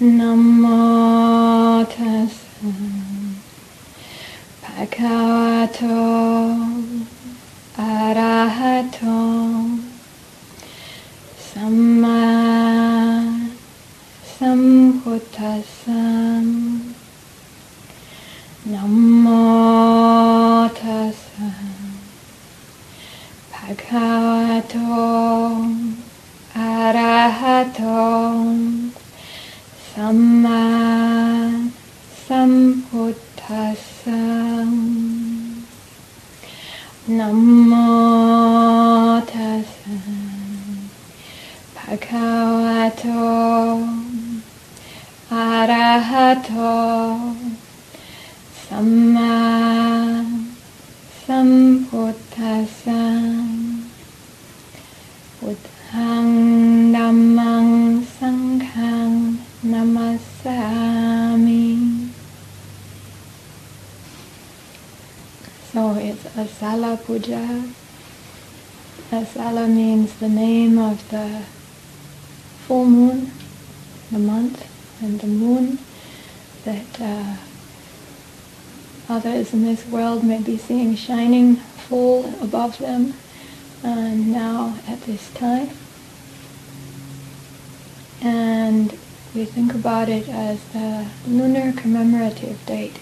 Namo tassa bhagavato arahato samma sambuddhassa Namo tassa bhagavato arahato Samma Sambuddhassa Namo Tassa Bhagavato Arahato Samma Sambuddhassa Buddhang Dhammang Sanghang Namasami. So it's Asala Puja. Asala means the name of the full moon, the month, and the moon that uh, in this world may be seeing shining full above them uh, now at this time. And we think about it as the lunar commemorative date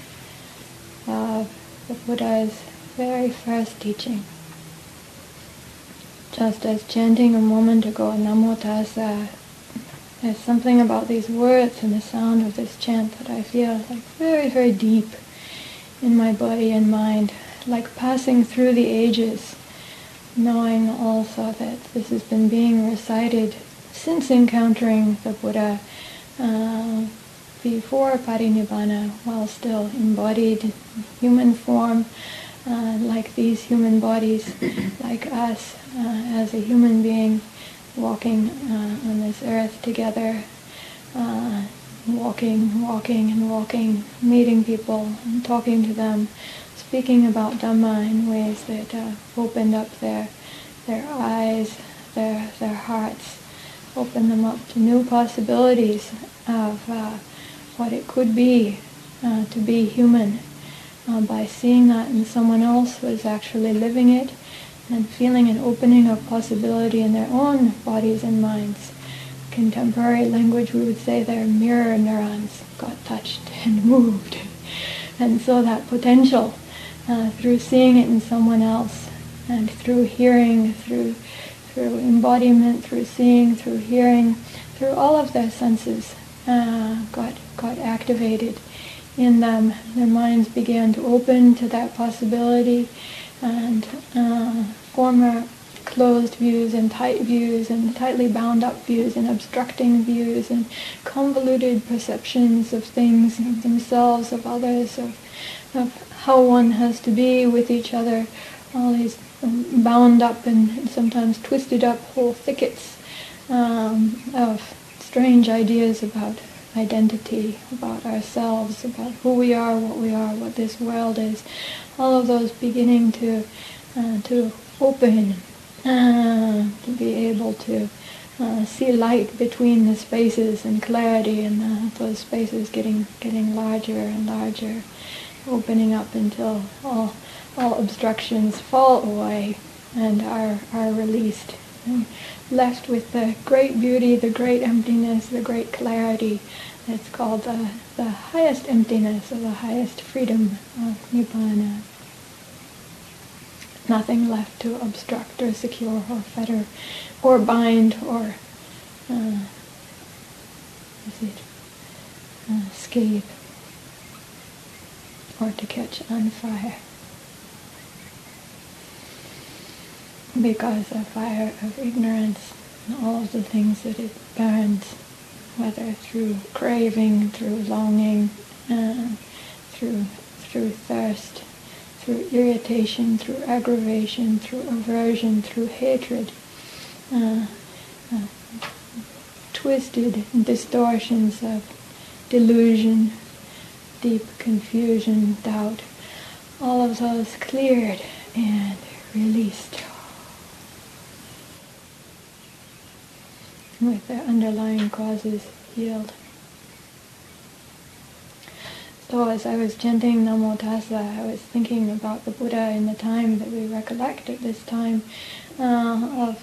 of the Buddha's very first teaching. Just as chanting a moment ago, Namo Tassa, there's something about these words and the sound of this chant that I feel like very, very deep in my body and mind, like passing through the ages, knowing also that this has been being recited since encountering the Buddha uh, before parinibbana, while still embodied human form, uh, like these human bodies, like us uh, as a human being walking uh, on this earth together, walking, walking and walking, meeting people and talking to them, speaking about Dhamma in ways that uh, opened up their, their eyes, their, their hearts, opened them up to new possibilities of uh, what it could be uh, to be human uh, by seeing that in someone else who is actually living it and feeling an opening of possibility in their own bodies and minds. Contemporary language, we would say their mirror neurons got touched and moved. And so that potential, uh, through seeing it in someone else, and through hearing, through through embodiment, through seeing, through hearing, through all of their senses uh, got, got activated in them. Their minds began to open to that possibility and uh, former closed views and tight views and tightly bound up views and obstructing views and convoluted perceptions of things, of themselves, of others, of, of how one has to be with each other, all these bound up and sometimes twisted up whole thickets um, of strange ideas about identity, about ourselves, about who we are, what we are, what this world is. All of those beginning to uh, to open, to be able to uh, see light between the spaces and clarity, and uh, those spaces getting getting larger and larger, opening up until all all obstructions fall away and are, are released. Left with the great beauty, the great emptiness, the great clarity that's called the, the highest emptiness or the highest freedom of Nibbana. Nothing left to obstruct or secure or fetter or bind or uh, is it, uh, escape or to catch on fire. because the fire of ignorance and all of the things that it burns, whether through craving, through longing, uh, through through thirst, through irritation, through aggravation, through aversion, through hatred, uh, uh, twisted distortions of delusion, deep confusion, doubt, all of those cleared and released. with their underlying causes healed. So as I was chanting Namo Tassa, I was thinking about the Buddha in the time that we recollect at this time uh, of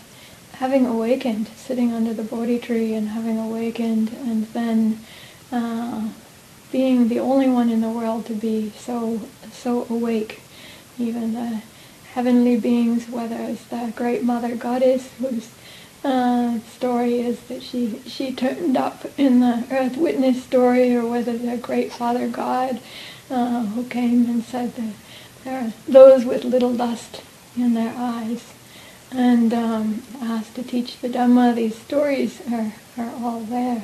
having awakened, sitting under the Bodhi tree and having awakened, and then uh, being the only one in the world to be so so awake. Even the heavenly beings, whether it's the great Mother Goddess whose uh, story is that she she turned up in the Earth Witness story, or whether the Great Father God uh, who came and said that there are those with little dust in their eyes and um, asked to teach the Dhamma. These stories are, are all there.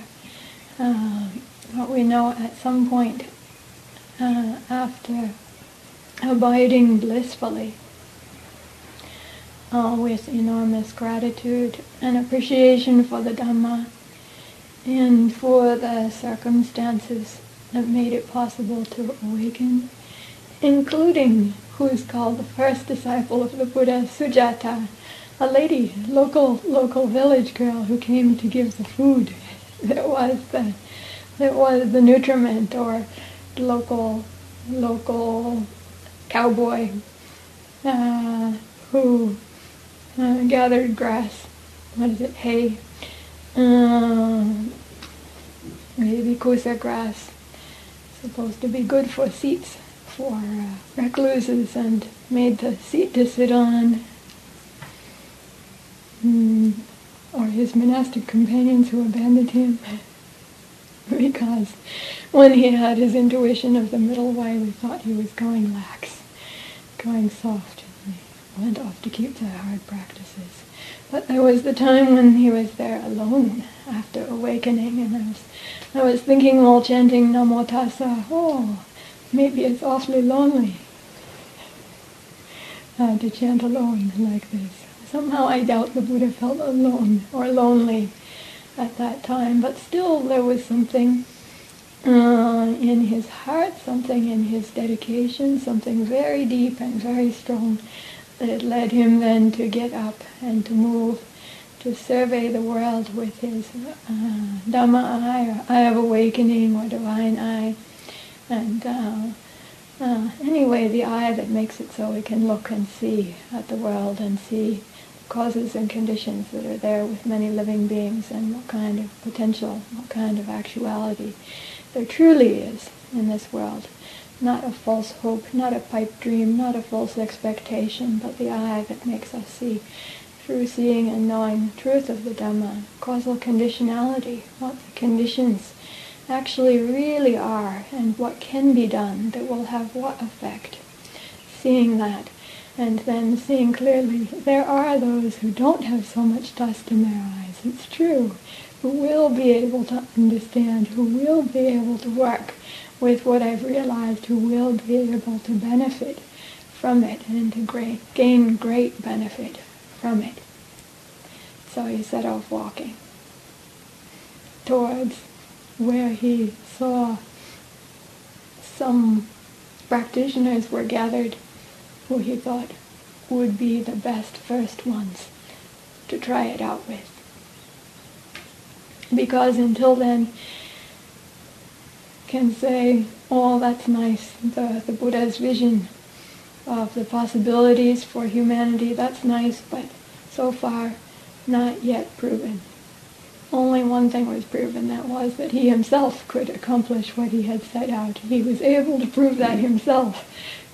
Uh, what we know at some point uh, after abiding blissfully uh, with enormous gratitude and appreciation for the Dhamma and for the circumstances that made it possible to awaken, including who is called the first disciple of the Buddha, Sujata, a lady, local local village girl who came to give the food. That was the that was the nutriment or local local cowboy uh, who uh, gathered grass. What is it? Hay. Um, maybe kusa grass. Supposed to be good for seats for uh, recluses and made the seat to sit on mm, or his monastic companions who abandoned him because when he had his intuition of the middle way, we thought he was going lax, going soft, went off to keep the hard practices. But there was the time when he was there alone after awakening, and I was, I was thinking while chanting Namo Tassa, oh, maybe it's awfully lonely uh, to chant alone like this. Somehow I doubt the Buddha felt alone or lonely at that time, but still there was something uh, in his heart, something in his dedication, something very deep and very strong that led him then to get up and to move, to survey the world with his uh, Dhamma eye, or eye of awakening, or divine eye. And uh, uh, anyway, the eye that makes it so we can look and see at the world and see causes and conditions that are there with many living beings and what kind of potential, what kind of actuality there truly is in this world. Not a false hope, not a pipe dream, not a false expectation, but the eye that makes us see through seeing and knowing the truth of the Dhamma, causal conditionality, what the conditions actually really are and what can be done that will have what effect. Seeing that and then seeing clearly there are those who don't have so much dust in their eyes, it's true, who will be able to understand, who will be able to work with what I've realized, who will be able to benefit from it and to gain great benefit from it. So he set off walking towards where he saw some practitioners were gathered who he thought would be the best first ones to try it out with. Because until then, can say, oh, that's nice, the, the Buddha's vision of the possibilities for humanity, that's nice, but so far not yet proven. Only one thing was proven, that was that he himself could accomplish what he had set out. He was able to prove that himself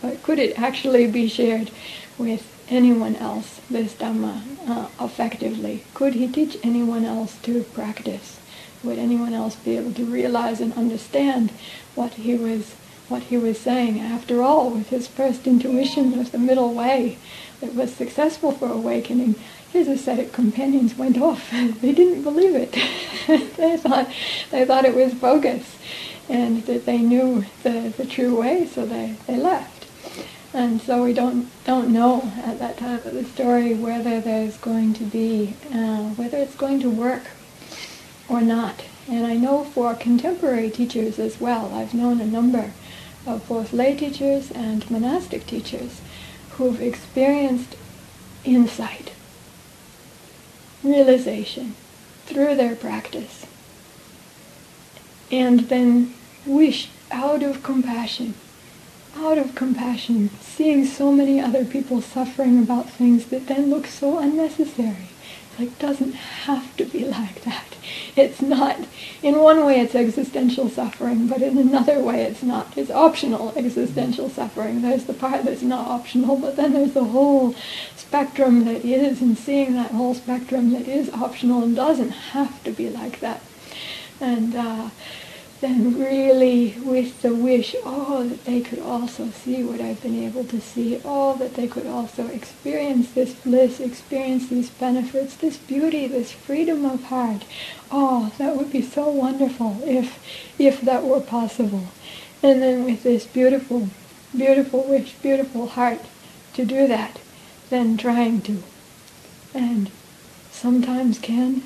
but could it actually be shared with anyone else, this Dhamma, uh, effectively? Could he teach anyone else to practice? Would anyone else be able to realize and understand what he was what he was saying? After all, with his first intuition of the middle way that was successful for awakening, his ascetic companions went off. they didn't believe it. they thought they thought it was bogus and that they knew the, the true way, so they, they left. And so we don't don't know at that time of the story whether there's going to be uh, whether it's going to work or not. And I know for contemporary teachers as well, I've known a number of both lay teachers and monastic teachers who've experienced insight, realization through their practice, and then wish out of compassion, out of compassion, seeing so many other people suffering about things that then look so unnecessary. Like, doesn't have to be like that. It's not, in one way it's existential suffering, but in another way it's not. It's optional existential suffering. There's the part that's not optional, but then there's the whole spectrum that is, and seeing that whole spectrum that is optional and doesn't have to be like that. And uh, then really with the wish, oh, that they could also see what I've been able to see, oh, that they could also experience this bliss, experience these benefits, this beauty, this freedom of heart. Oh, that would be so wonderful if, if that were possible. And then with this beautiful, beautiful wish, beautiful heart to do that, then trying to. And sometimes can,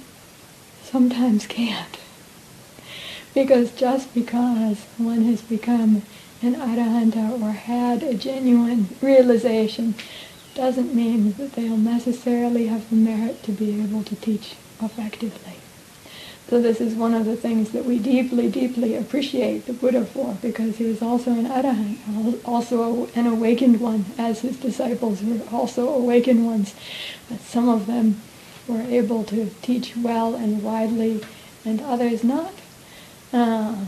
sometimes can't. Because just because one has become an arahanta or had a genuine realization doesn't mean that they'll necessarily have the merit to be able to teach effectively. So this is one of the things that we deeply, deeply appreciate the Buddha for, because he was also an arahant, also an awakened one, as his disciples were also awakened ones. But some of them were able to teach well and widely, and others not. Uh,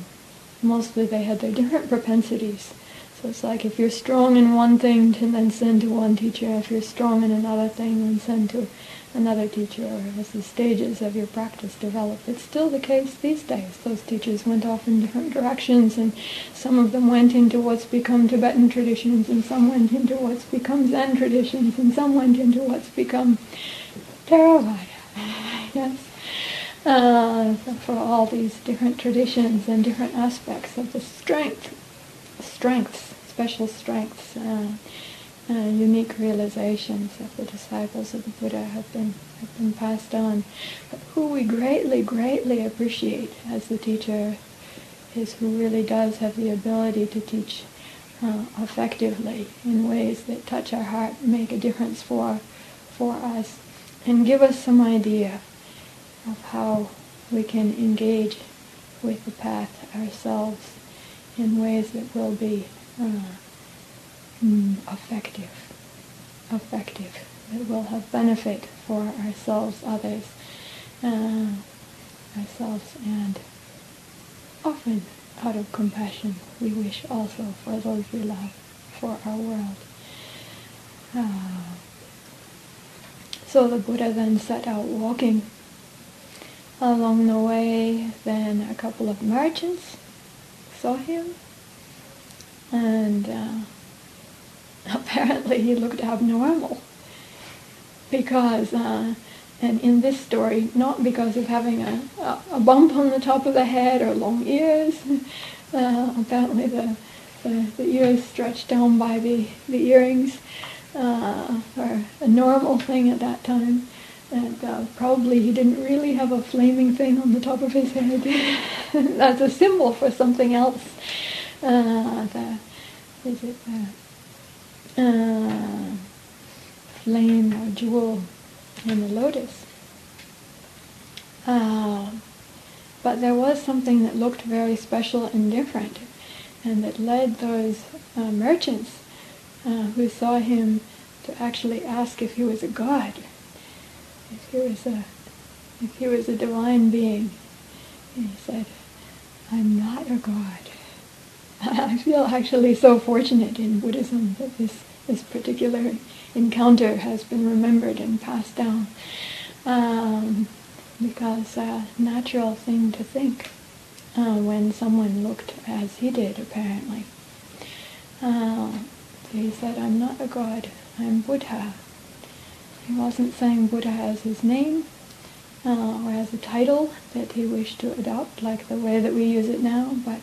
mostly they had their different propensities. So it's like if you're strong in one thing, then send to one teacher. If you're strong in another thing, then send to another teacher. Or as the stages of your practice develop, it's still the case these days. Those teachers went off in different directions, and some of them went into what's become Tibetan traditions, and some went into what's become Zen traditions, and some went into what's become Theravada. Yes uh, for all these different traditions and different aspects of the strength, strengths, special strengths, uh, uh, unique realizations of the disciples of the Buddha have been have been passed on. But who we greatly, greatly appreciate as the teacher is who really does have the ability to teach uh, effectively in ways that touch our heart, make a difference for for us, and give us some idea of how we can engage with the path ourselves in ways that will be uh, mm, effective, effective, that will have benefit for ourselves, others, uh, ourselves, and often out of compassion we wish also for those we love, for our world. Uh, so the Buddha then set out walking Along the way, then a couple of merchants saw him, and uh, apparently he looked abnormal because, uh, and in this story, not because of having a, a, bump on the top of the head or long ears. Uh, apparently the, the, the, ears stretched down by the, the earrings uh, are a normal thing at that time. And uh, probably he didn't really have a flaming thing on the top of his head. That's a symbol for something else. Uh, the, is it the uh, flame or jewel in the lotus? Uh, but there was something that looked very special and different, and that led those uh, merchants uh, who saw him to actually ask if he was a god if he was a if he was a divine being. And he said, I'm not a god. I feel actually so fortunate in Buddhism that this, this particular encounter has been remembered and passed down. Um, because a natural thing to think uh, when someone looked as he did, apparently. Uh, so he said, I'm not a god, I'm Buddha. He wasn't saying Buddha as his name uh, or as a title that he wished to adopt, like the way that we use it now, but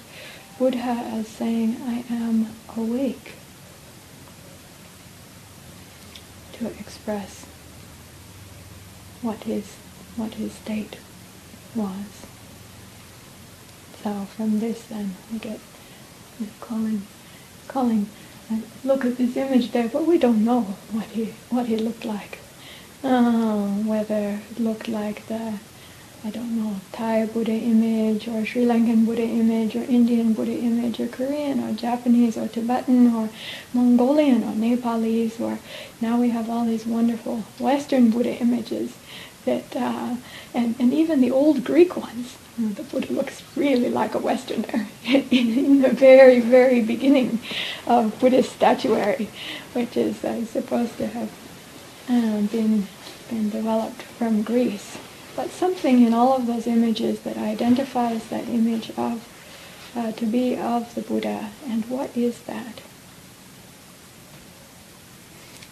Buddha as saying, I am awake, to express what his, what his state was. So from this then we get calling, calling, look at this image there, but we don't know what he, what he looked like uh, whether it looked like the I don't know, Thai Buddha image or Sri Lankan Buddha image or Indian Buddha image or Korean or Japanese or Tibetan or Mongolian or Nepalese or now we have all these wonderful Western Buddha images that, uh, and, and even the old Greek ones. The Buddha looks really like a Westerner in, in the very, very beginning of Buddhist statuary, which is uh, supposed to have uh, been, been developed from Greece but something in all of those images that identifies that image of, uh, to be of the Buddha. And what is that?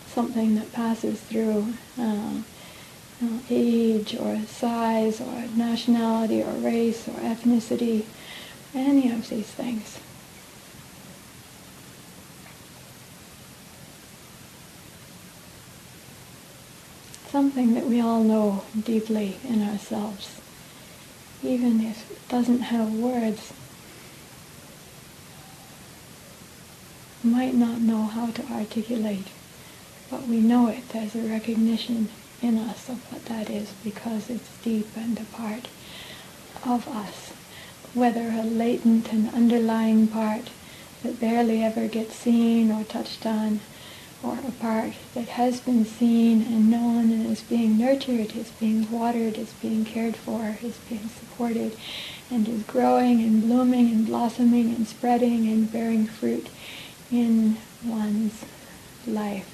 Something that passes through uh, uh, age or size or nationality or race or ethnicity, any of these things. Something that we all know deeply in ourselves, even if it doesn't have words. Might not know how to articulate, but we know it. There's a recognition in us of what that is because it's deep and a part of us, whether a latent and underlying part that barely ever gets seen or touched on, a part that has been seen and known and is being nurtured, is being watered, is being cared for, is being supported, and is growing and blooming and blossoming and spreading and bearing fruit in one's life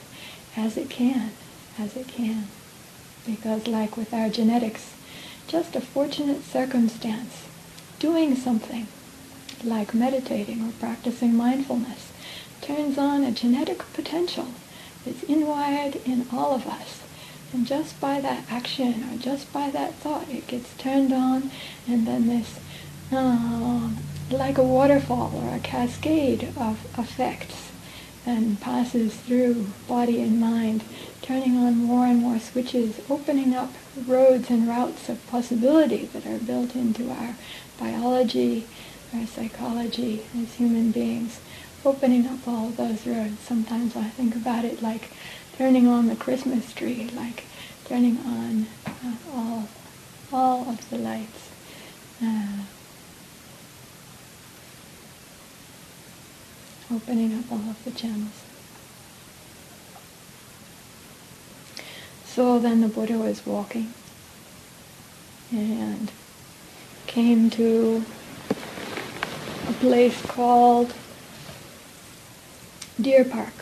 as it can, as it can. Because like with our genetics, just a fortunate circumstance, doing something like meditating or practicing mindfulness, turns on a genetic potential that's inwired in all of us. And just by that action or just by that thought, it gets turned on, and then this, uh, like a waterfall or a cascade of effects, and passes through body and mind, turning on more and more switches, opening up roads and routes of possibility that are built into our biology, our psychology as human beings opening up all those roads. Sometimes I think about it like turning on the Christmas tree, like turning on uh, all, all of the lights. Uh, opening up all of the channels. So then the Buddha was walking and came to a place called Deer Park.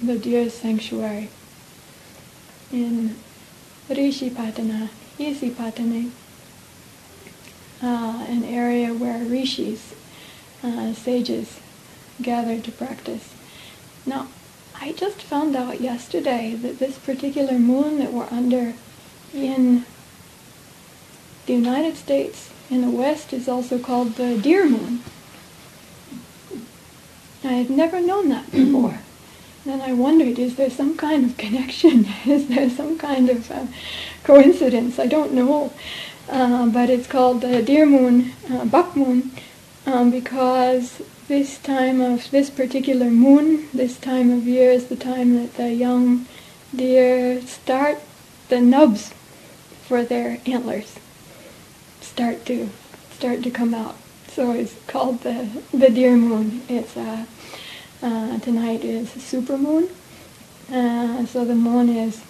The deer sanctuary in Rishipatana, Isipatana, uh, an area where rishis, uh, sages, gathered to practice. Now, I just found out yesterday that this particular moon that we're under in the United States in the West is also called the deer moon. I had never known that before. Then I wondered, is there some kind of connection? is there some kind of uh, coincidence? I don't know. Uh, but it's called the deer moon, uh, buck moon, um, because this time of this particular moon, this time of year is the time that the young deer start the nubs for their antlers, start to start to come out. So it's called the the deer moon. It's uh, uh, tonight is super moon. Uh, so the moon is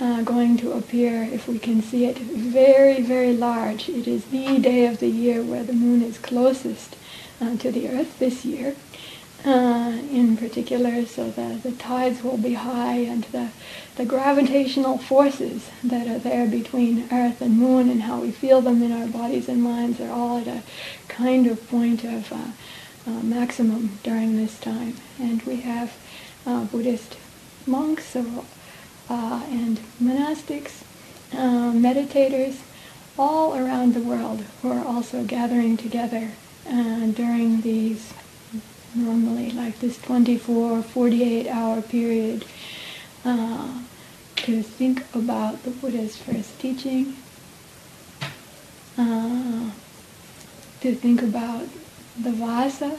uh, going to appear, if we can see it, very, very large. It is the day of the year where the moon is closest uh, to the earth this year. Uh, in particular, so the, the tides will be high and the, the gravitational forces that are there between Earth and Moon and how we feel them in our bodies and minds are all at a kind of point of uh, uh, maximum during this time. And we have uh, Buddhist monks uh, and monastics, meditators, all around the world who are also gathering together during these normally like this 24, or 48 hour period uh, to think about the Buddha's first teaching, uh, to think about the Vasa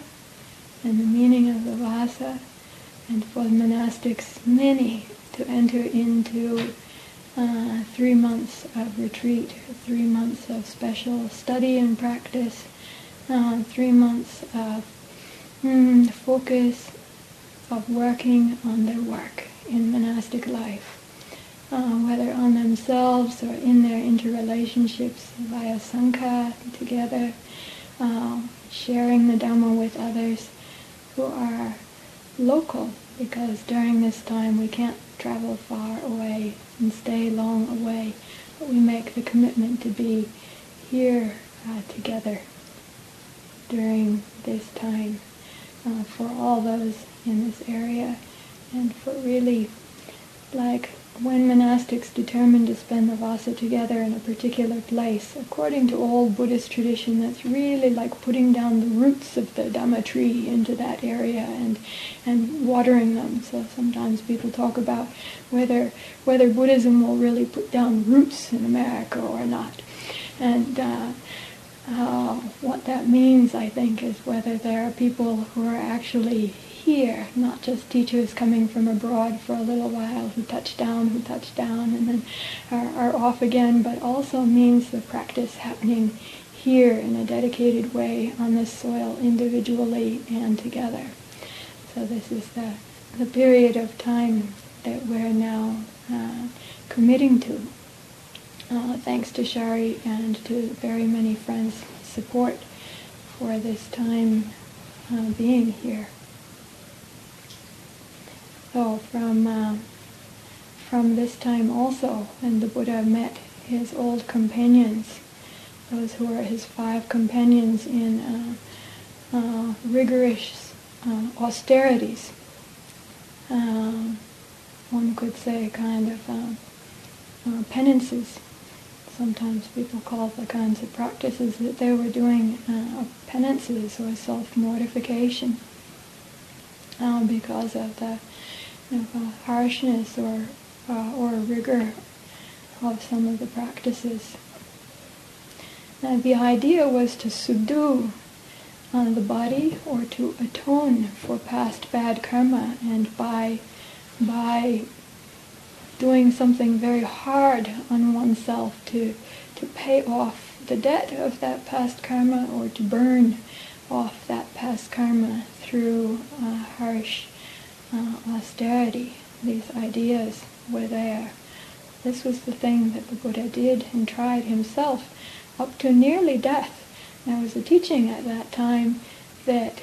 and the meaning of the Vasa, and for monastics, many to enter into uh, three months of retreat, three months of special study and practice, uh, three months of mm, focus of working on their work in monastic life, uh, whether on themselves or in their interrelationships via sangha together, uh, sharing the Dhamma with others who are local, because during this time we can't travel far away and stay long away, but we make the commitment to be here uh, together during this time uh, for all those in this area and for really like when monastics determine to spend the vasa together in a particular place, according to old Buddhist tradition, that's really like putting down the roots of the Dhamma tree into that area and and watering them. So sometimes people talk about whether whether Buddhism will really put down roots in America or not, and. Uh, uh, what that means, I think, is whether there are people who are actually here, not just teachers coming from abroad for a little while who touch down, who touch down, and then are, are off again, but also means the practice happening here in a dedicated way on this soil individually and together. So this is the, the period of time that we're now uh, committing to, uh, thanks to Shari and to very many friends' support for this time uh, being here. So from uh, from this time also, when the Buddha met his old companions, those who were his five companions in uh, uh, rigorous austerities, one could say kind of penances. Sometimes people call the kinds of practices that they were doing penances or self-mortification because of the of uh, harshness or uh, or rigor of some of the practices. Now, the idea was to subdue uh, the body or to atone for past bad karma, and by by doing something very hard on oneself to to pay off the debt of that past karma or to burn off that past karma through uh, harsh uh, austerity, these ideas were there. This was the thing that the Buddha did and tried himself up to nearly death. There was a teaching at that time that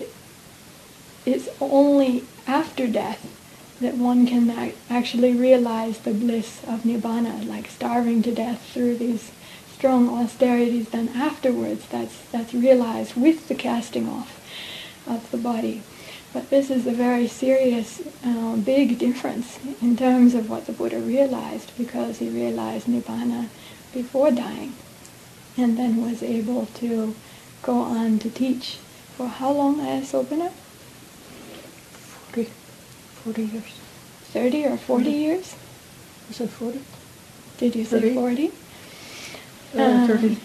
it's only after death that one can actually realize the bliss of nibbana, like starving to death through these strong austerities. Then afterwards, that's that's realized with the casting off of the body. But this is a very serious, uh, big difference in terms of what the Buddha realized because he realized Nibbana before dying and then was able to go on to teach for how long has Sobana? 40, 40 years. 30 or 40 mm-hmm. years? I said 40. Did you 30? say 40? Uh, 30.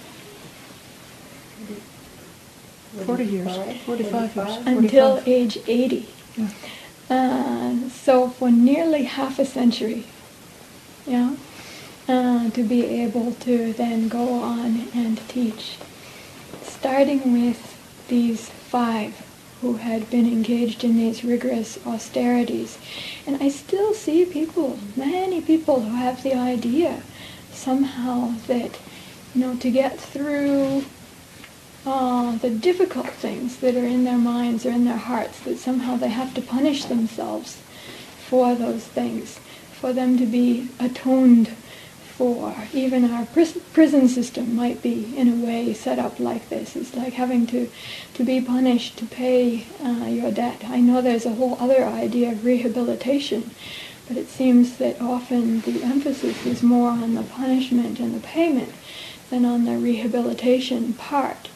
40 years, 45 years. Until age 80. Yeah. Uh, so for nearly half a century, yeah, uh, to be able to then go on and teach, starting with these five who had been engaged in these rigorous austerities. And I still see people, many people who have the idea somehow that, you know, to get through uh, the difficult things that are in their minds or in their hearts, that somehow they have to punish themselves for those things, for them to be atoned for. Even our pris- prison system might be, in a way, set up like this. It's like having to, to be punished to pay uh, your debt. I know there's a whole other idea of rehabilitation, but it seems that often the emphasis is more on the punishment and the payment than on the rehabilitation part.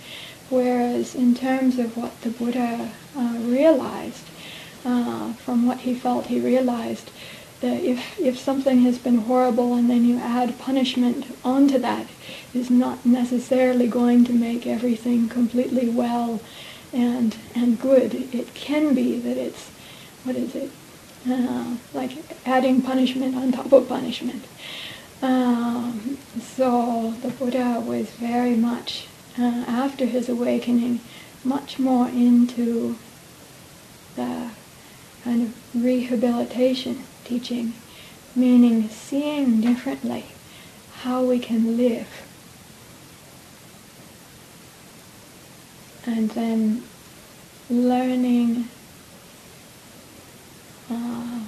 Whereas in terms of what the Buddha uh, realized, uh, from what he felt he realized, that if, if something has been horrible and then you add punishment onto that, is not necessarily going to make everything completely well and, and good. It can be that it's, what is it, uh, like adding punishment on top of punishment. Um, so the Buddha was very much, uh, after his awakening, much more into the kind of rehabilitation teaching, meaning seeing differently how we can live. And then learning uh,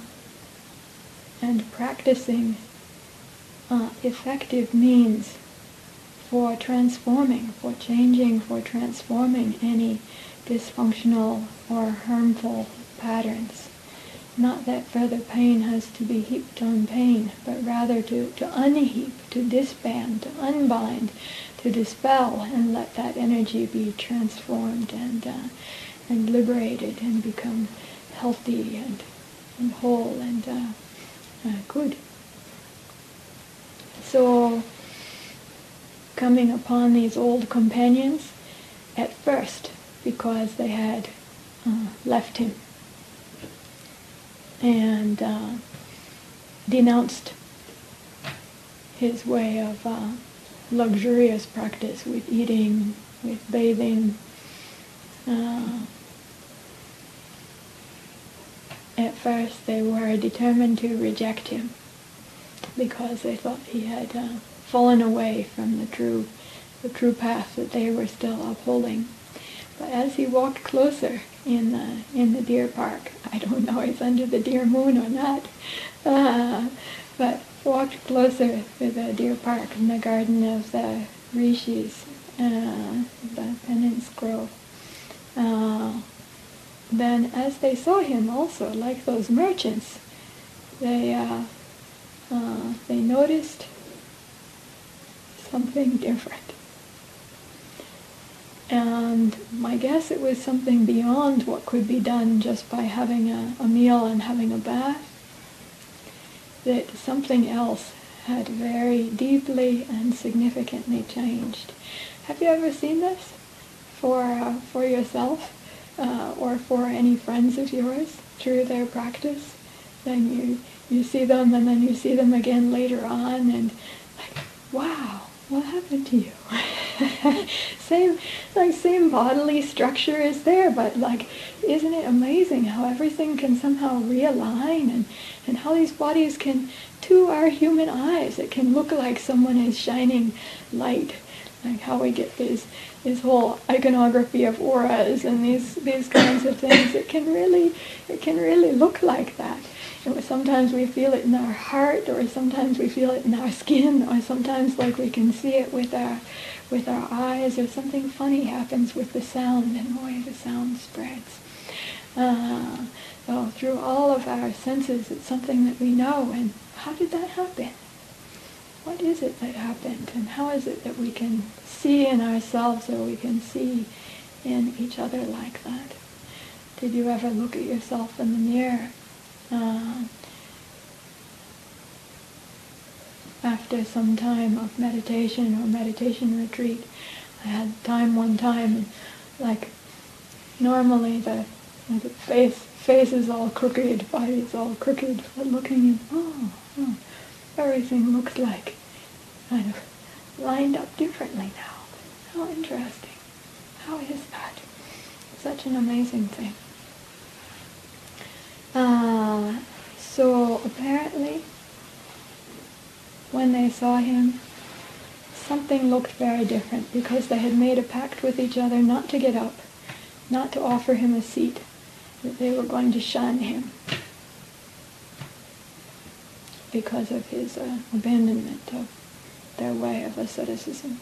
and practicing uh, effective means for transforming, for changing, for transforming any dysfunctional or harmful patterns. Not that further pain has to be heaped on pain, but rather to, to unheap, to disband, to unbind, to dispel, and let that energy be transformed and, uh, and liberated and become healthy and, and whole and uh, uh, good. So, coming upon these old companions at first because they had uh, left him and uh, denounced his way of uh, luxurious practice with eating, with bathing. Uh, at first, they were determined to reject him because they thought he had uh, fallen away from the true, the true path that they were still upholding. But as he walked closer in the in the deer park, I don't know if under the deer moon or not, uh, but walked closer to the deer park in the garden of the rishis, uh, the penance grove. Uh, then, as they saw him, also like those merchants, they uh, uh, they noticed something different. And my guess it was something beyond what could be done just by having a, a meal and having a bath. That something else had very deeply and significantly changed. Have you ever seen this for, uh, for yourself uh, or for any friends of yours through their practice? Then you you see them and then you see them again later on and like, wow, what happened to you? same, like same bodily structure is there, but like, isn't it amazing how everything can somehow realign and, and how these bodies can, to our human eyes, it can look like someone is shining light, like how we get this, this whole iconography of auras and these, these kinds of things. It can really, it can really look like that. And sometimes we feel it in our heart, or sometimes we feel it in our skin, or sometimes like we can see it with our with our eyes, or something funny happens with the sound and the way the sound spreads. Uh, so through all of our senses, it's something that we know. And how did that happen? What is it that happened? And how is it that we can see in ourselves or we can see in each other like that? Did you ever look at yourself in the mirror uh, after some time of meditation or meditation retreat. I had time one time, like normally the, the face face is all crooked, body is all crooked, but looking in, oh, oh, everything looks like kind of lined up differently now. How interesting. How is that? Such an amazing thing. Uh, so apparently, when they saw him, something looked very different because they had made a pact with each other not to get up, not to offer him a seat, that they were going to shun him because of his uh, abandonment of their way of asceticism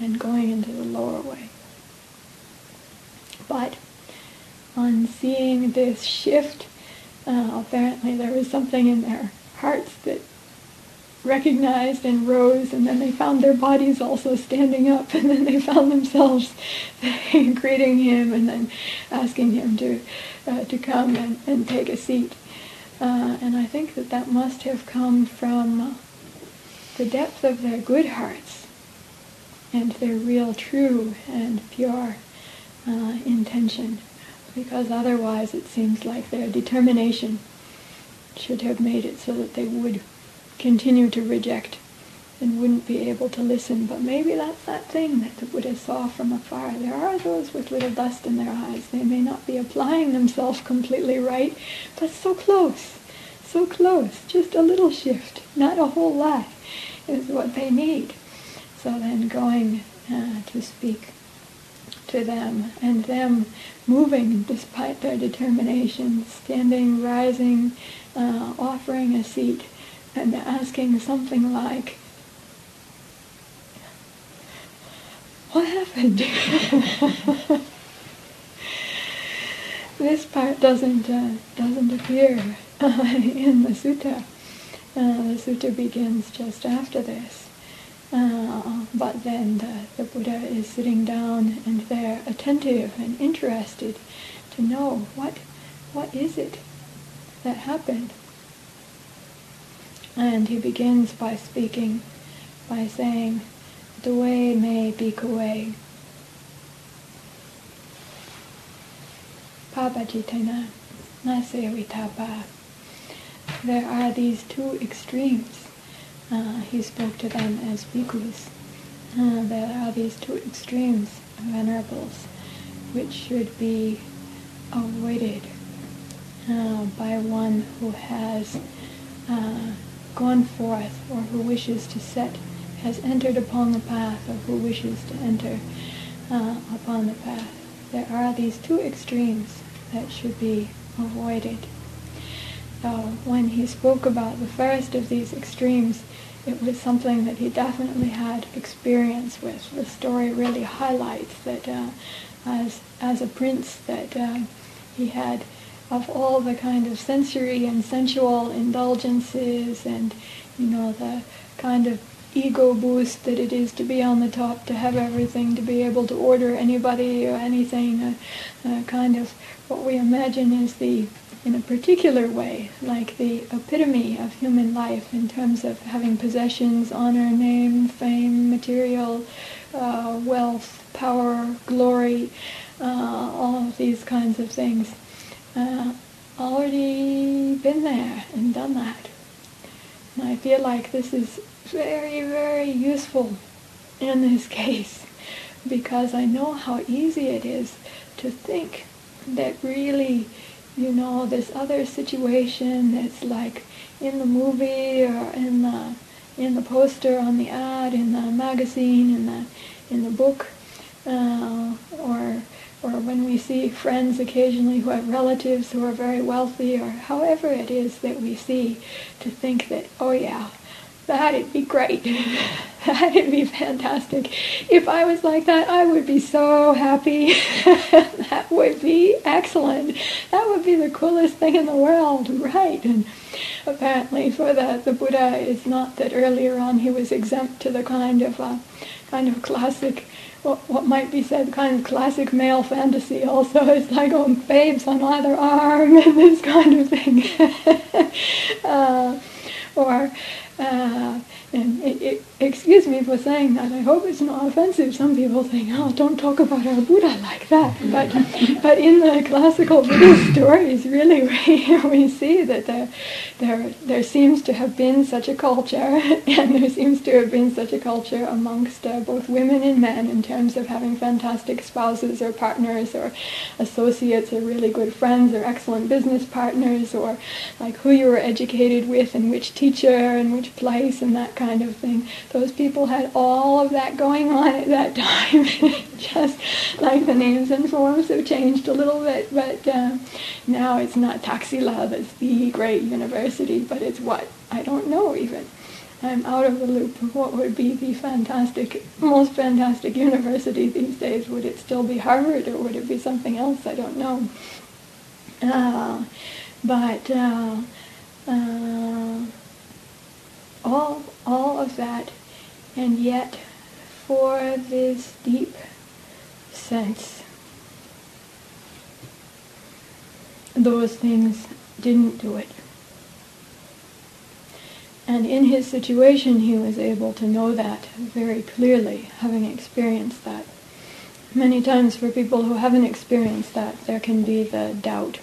and going into the lower way. But on seeing this shift, uh, apparently there was something in their hearts that recognized and rose, and then they found their bodies also standing up, and then they found themselves greeting him and then asking him to, uh, to come and, and take a seat. Uh, and I think that that must have come from the depth of their good hearts and their real, true, and pure uh, intention because otherwise it seems like their determination should have made it so that they would continue to reject and wouldn't be able to listen. But maybe that's that thing that the Buddha saw from afar. There are those with little dust in their eyes. They may not be applying themselves completely right, but so close, so close. Just a little shift, not a whole lot, is what they need. So then going uh, to speak to them and them moving despite their determination, standing, rising, uh, offering a seat, and they're asking something like, what happened? this part doesn't uh, doesn't appear uh, in the sutta. Uh, the sutta begins just after this. Uh, but then the, the Buddha is sitting down and they're attentive and interested to know what what is it that happened. And he begins by speaking, by saying, Dve me bhikkhave. Pabbajitena nasevitapa. There are these two extremes uh, he spoke to them as bhikkhus. Uh, there are these two extremes, venerables, which should be avoided uh, by one who has uh, gone forth or who wishes to set, has entered upon the path or who wishes to enter uh, upon the path. There are these two extremes that should be avoided. So when he spoke about the first of these extremes, it was something that he definitely had experience with. The story really highlights that uh, as, as a prince that uh, he had of all the kind of sensory and sensual indulgences and, you know, the kind of ego boost that it is to be on the top, to have everything, to be able to order anybody or anything, a, a kind of what we imagine is the in a particular way, like the epitome of human life in terms of having possessions, honor, name, fame, material, uh, wealth, power, glory, uh, all of these kinds of things. Uh, already been there and done that. And I feel like this is very, very useful in this case because I know how easy it is to think that really you know, this other situation that's like in the movie or in the in the poster on the ad, in the magazine, in the in the book, uh, or or when we see friends occasionally who have relatives who are very wealthy, or however it is that we see, to think that oh yeah, that'd be great. that'd be fantastic. If I was like that, I would be so happy. that would be excellent. That would be the coolest thing in the world, right? And apparently for the, the Buddha, it's not that earlier on he was exempt to the kind of uh, kind of classic what, what might be said kind of classic male fantasy also. It's like, oh, babes on either arm and this kind of thing. uh, or uh, and it, it, excuse me for saying that. I hope it's not offensive. Some people think, "Oh, don't talk about our Buddha like that." But, but in the classical Buddhist stories, really, we, we see that there, there, there seems to have been such a culture, and there seems to have been such a culture amongst uh, both women and men in terms of having fantastic spouses or partners or associates or really good friends or excellent business partners or like who you were educated with and which teacher and which place and that kind of thing. Those people had all of that going on at that time. Just like the names and forms have changed a little bit, but uh, now it's not Taxila that's the great university, but it's what? I don't know even. I'm out of the loop of what would be the fantastic, most fantastic university these days. Would it still be Harvard or would it be something else? I don't know. Uh, but uh, uh, all, all of that, and yet for this deep sense, those things didn't do it. And in his situation, he was able to know that very clearly, having experienced that. Many times for people who haven't experienced that, there can be the doubt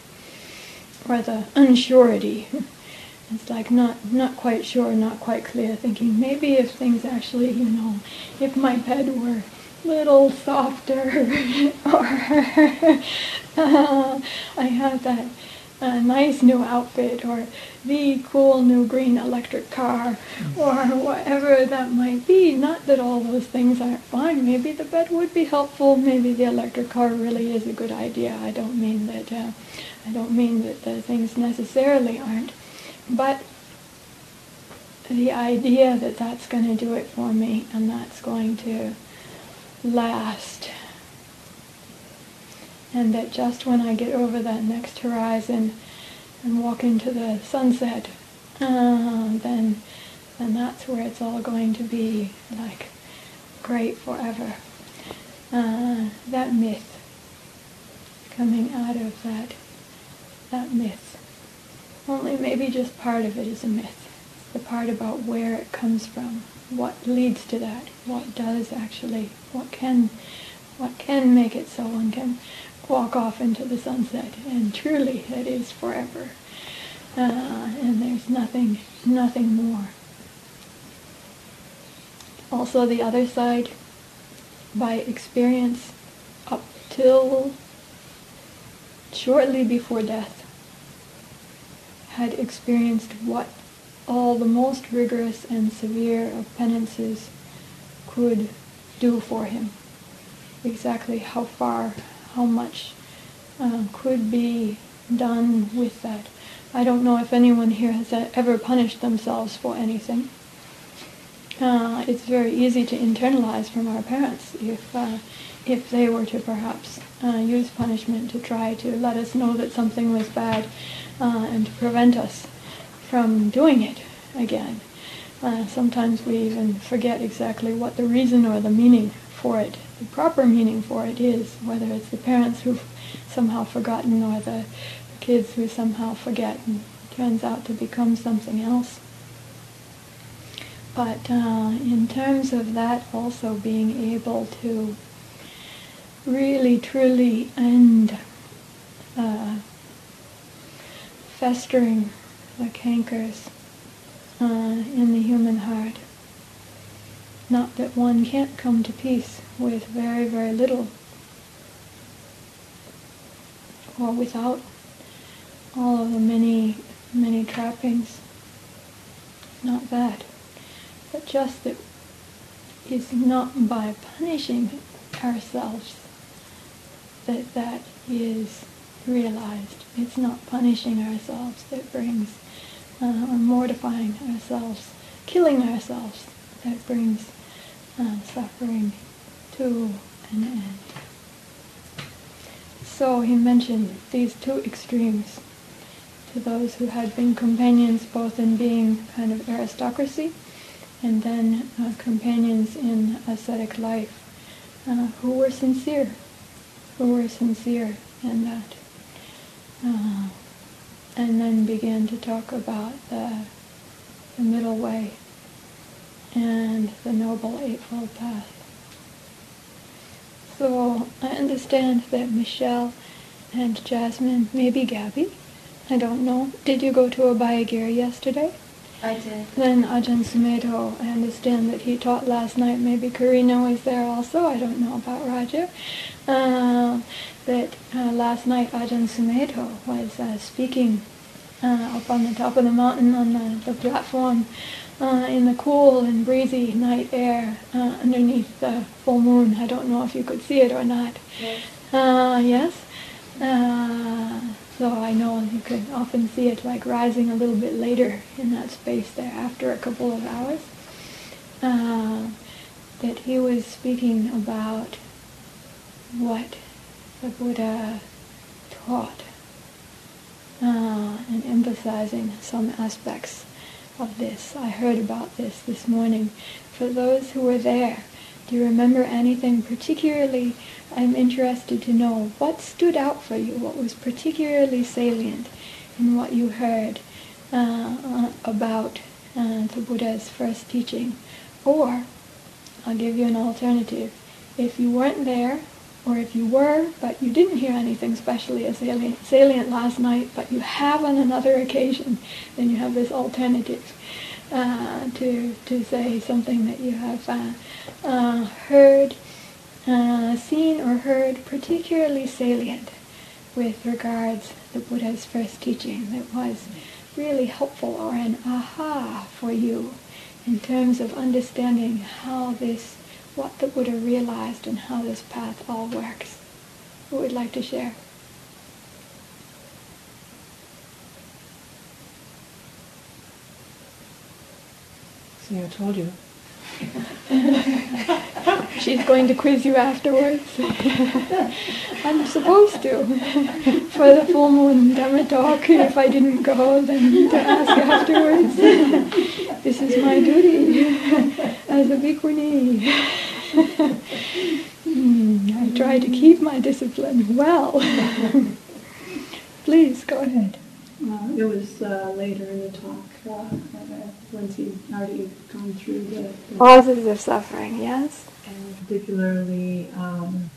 or the unsurety It's like not not quite sure, not quite clear, thinking maybe if things actually, you know, if my bed were a little softer, or uh, I have that uh, nice new outfit, or the cool new green electric car, or whatever that might be. Not that all those things aren't fine. Maybe the bed would be helpful. Maybe the electric car really is a good idea. I don't mean that. Uh, I don't mean that the things necessarily aren't. But the idea that that's going to do it for me and that's going to last and that just when I get over that next horizon and walk into the sunset, uh, then then that's where it's all going to be like great forever. Uh, that myth coming out of that that myth only maybe just part of it is a myth. The part about where it comes from, what leads to that, what does actually, what can, what can make it so one can walk off into the sunset, and truly it is forever. Uh, and there's nothing, nothing more. Also the other side, by experience up till shortly before death, had experienced what all the most rigorous and severe of penances could do for him. Exactly how far, how much uh, could be done with that. I don't know if anyone here has ever punished themselves for anything. Uh, it's very easy to internalize from our parents if, uh, if they were to perhaps uh, use punishment to try to let us know that something was bad uh, and to prevent us from doing it again. Uh, sometimes we even forget exactly what the reason or the meaning for it, the proper meaning for it is, whether it's the parents who've somehow forgotten or the kids who somehow forget and turns out to become something else. But uh, in terms of that also being able to really truly end uh, festering like cankers uh, in the human heart. Not that one can't come to peace with very, very little, or without all of the many, many trappings. Not that, but just that it's not by punishing ourselves that that is realized. It's not punishing ourselves that brings, uh, or mortifying ourselves, killing ourselves that brings uh, suffering to an end. So he mentioned these two extremes to those who had been companions both in being kind of aristocracy and then uh, companions in ascetic life uh, who were sincere, who were sincere in that. Uh, and then began to talk about the, the middle way and the Noble Eightfold Path. So I understand that Michelle and Jasmine, maybe Gabby, I don't know. Did you go to a Abhayagiri yesterday? I did. Then Ajahn Sumedho, I understand that he taught last night. Maybe Karina was there also. I don't know about Roger. Uh, that uh, last night Ajahn Sumedho was uh, speaking uh, up on the top of the mountain on the, the platform uh, in the cool and breezy night air uh, underneath the full moon. I don't know if you could see it or not. Yes. yes. so I know you could often see it like rising a little bit later in that space there after a couple of hours. that he was speaking about what the Buddha taught uh, and emphasizing some aspects of this. I heard about this this morning. For those who were there, do you remember anything particularly? I'm interested to know what stood out for you, what was particularly salient in what you heard uh, about uh, the Buddha's first teaching. Or, I'll give you an alternative. If you weren't there, or if you were, but you didn't hear anything especially salient, salient last night, but you have on another occasion, then you have this alternative uh, to, to say something that you have uh, uh, heard, uh, seen or heard particularly salient with regards the Buddha's first teaching that was really helpful or an aha for you in terms of understanding how this what the Buddha realized and how this path all works. Who would like to share? See, I told you. She's going to quiz you afterwards. I'm supposed to. For the full moon Dhamma talk, if I didn't go, then to ask afterwards. this is my duty as a bhikkhuni. I try to keep my discipline well. Please, go ahead. Uh, it was uh, later in the talk uh, once he already gone through the, the causes of suffering. Yes, and particularly um,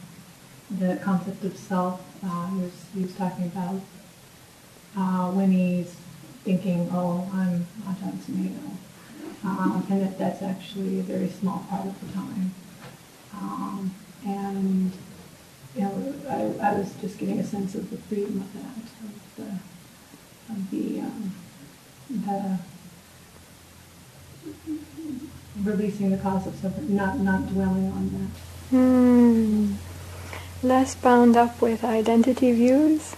the concept of self. Uh, he was he was talking about uh, when he's thinking, "Oh, I'm Ajahn Sumedho," um, and that that's actually a very small part of the time. Um, and you know, I, I was just getting a sense of the freedom of that, of the of the, um, the releasing the cause of suffering, not, not dwelling on that. Hmm. Less bound up with identity views.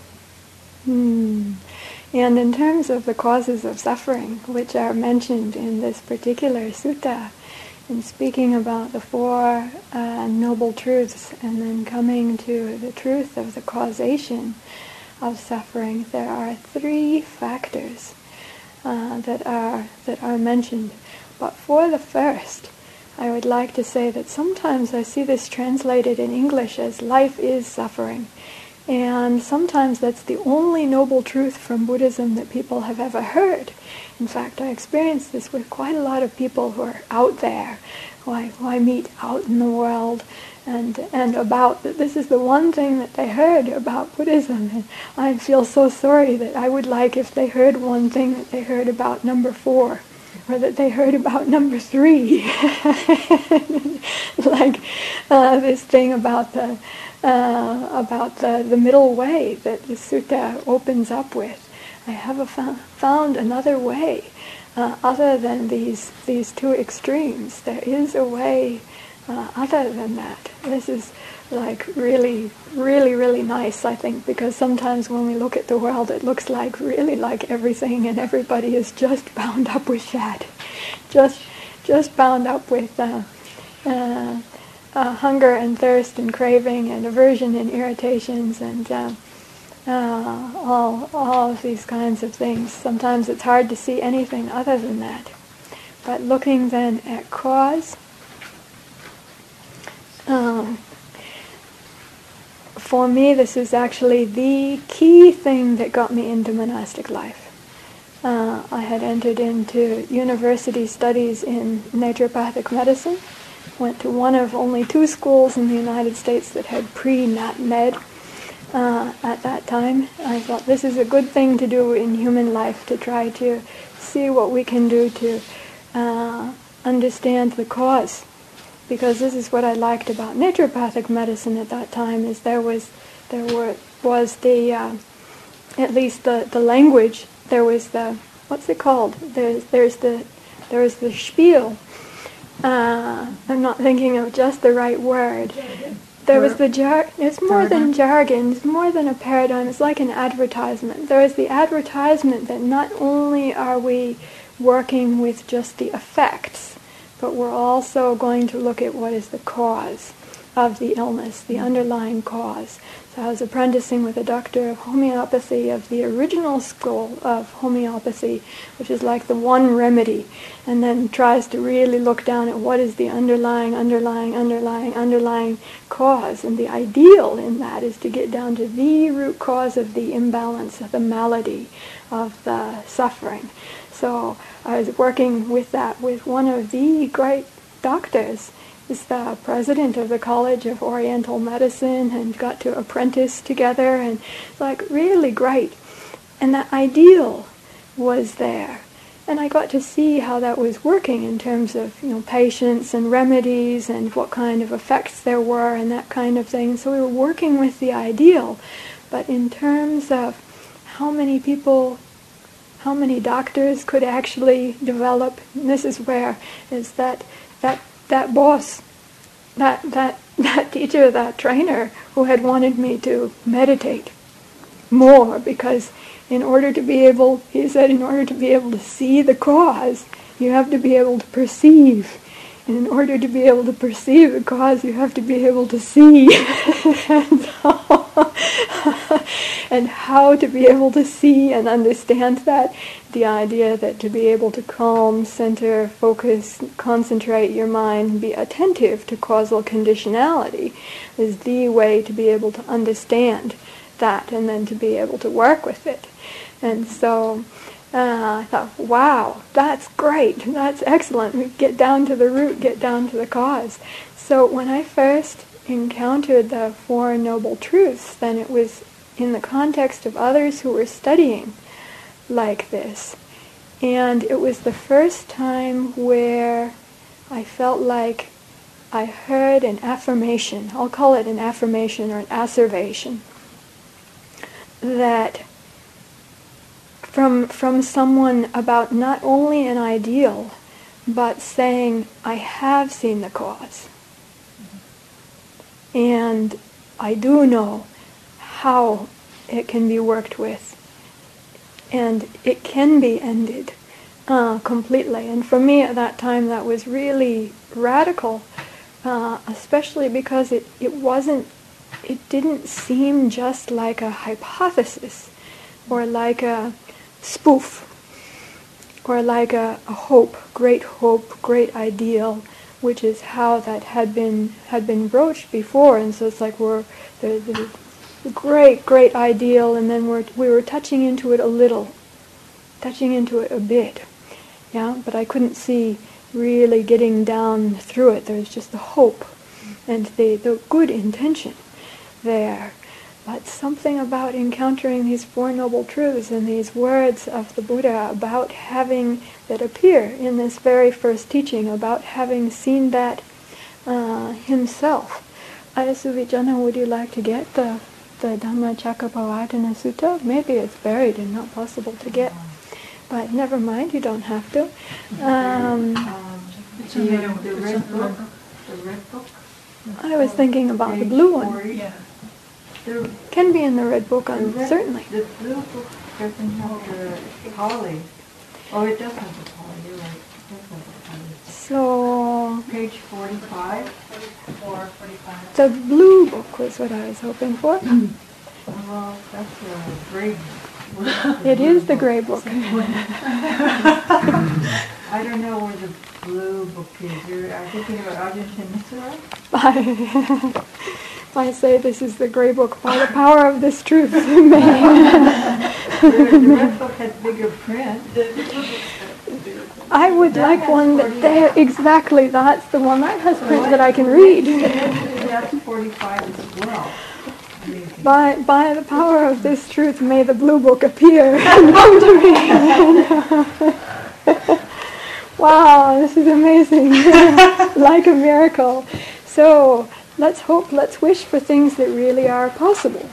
Hmm. And in terms of the causes of suffering, which are mentioned in this particular sutta, in speaking about the four uh, noble truths and then coming to the truth of the causation, of suffering, there are three factors uh, that are that are mentioned. But for the first, I would like to say that sometimes I see this translated in English as life is suffering. And sometimes that's the only noble truth from Buddhism that people have ever heard. In fact, I experience this with quite a lot of people who are out there, who I, who I meet out in the world, and and about that this is the one thing that they heard about Buddhism. And I feel so sorry that I would like if they heard one thing that they heard about number four, or that they heard about number three, like uh, this thing about the uh, about the, the middle way that the sutta opens up with. I have found another way uh, other than these these two extremes. There is a way uh, other than that. This is like really, really, really nice, I think, because sometimes when we look at the world, it looks like really like everything and everybody is just bound up with that, just, just bound up with uh, uh, uh, hunger and thirst and craving and aversion and irritations and uh, uh, all, all of these kinds of things. Sometimes it's hard to see anything other than that. But looking then at cause, um, for me, this is actually the key thing that got me into monastic life. Uh, I had entered into university studies in naturopathic medicine, went to one of only two schools in the United States that had pre-nat med uh, at that time. I thought this is a good thing to do in human life to try to see what we can do to uh, understand the cause because this is what I liked about naturopathic medicine at that time is there was there were was the uh, at least the, the language there was the what's it called? There's there's the there was the spiel. Uh, I'm not thinking of just the right word. There was the jar it's more than jargon? it's more than a paradigm it's like an advertisement. There is the advertisement that not only are we working with just the effects but we're also going to look at what is the cause of the illness, the mm-hmm. underlying cause. So I was apprenticing with a doctor of homeopathy of the original school of homeopathy, which is like the one remedy, and then tries to really look down at what is the underlying, underlying, underlying, underlying cause. And the ideal in that is to get down to the root cause of the imbalance, of the malady, of the suffering. So I was working with that with one of the great doctors is the president of the College of Oriental Medicine and got to apprentice together and like really great. And that ideal was there. And I got to see how that was working in terms of, you know, patients and remedies and what kind of effects there were and that kind of thing. So we were working with the ideal. But in terms of how many people how many doctors could actually develop. And this is where is that that that boss, that that that teacher, that trainer who had wanted me to meditate more because in order to be able, he said, in order to be able to see the cause, you have to be able to perceive. And in order to be able to perceive the cause, you have to be able to see. and, so, and how to be able to see and understand that. The idea that to be able to calm, center, focus, concentrate your mind, be attentive to causal conditionality is the way to be able to understand that and then to be able to work with it. And so uh, I thought, wow, that's great, that's excellent. We get down to the root, get down to the cause. So when I first encountered the Four Noble Truths, then it was in the context of others who were studying like this. And it was the first time where I felt like I heard an affirmation, I'll call it an affirmation or an asseveration, that from, from someone about not only an ideal, but saying, I have seen the cause. And I do know how it can be worked with. And it can be ended uh, completely. And for me at that time, that was really radical, uh, especially because it, it wasn't, it didn't seem just like a hypothesis or like a spoof or like a, a hope, great hope, great ideal, which is how that had been had been broached before. And so it's like we're the, the great, great ideal, and then we're, we were touching into it a little, touching into it a bit. Yeah, but I couldn't see really getting down through it. There's just the hope and the, the good intention there. But something about encountering these Four Noble Truths and these words of the Buddha about having, that appear in this very first teaching, about having seen that uh, himself. Ayasuvijana, would you like to get the the Dhamma Dhammacakkappavattana Sutta. Maybe it's buried and not possible to get. But never mind, you don't have to. Um, the, the red book. The red book. I was thinking about the blue one. Yeah. Can be in the red book, the um, red- certainly. The blue book doesn't have the Pali. Oh, it does have the Pali, you're right. It does have the Pali. So Page forty-five. Four, forty-five. the blue book was what I was hoping for. Well, that's a great. It is the gray book. I don't know where the blue book is. You're are you thinking about Ajahn Chamisara? I, I say this is the gray book by the power of this truth. The red book has bigger print. I would like one that there exactly that's the one that has print that I can read. That's forty-five as well. By, by the power of this truth, may the blue book appear and come to me. wow, this is amazing. like a miracle. So let's hope, let's wish for things that really are possible.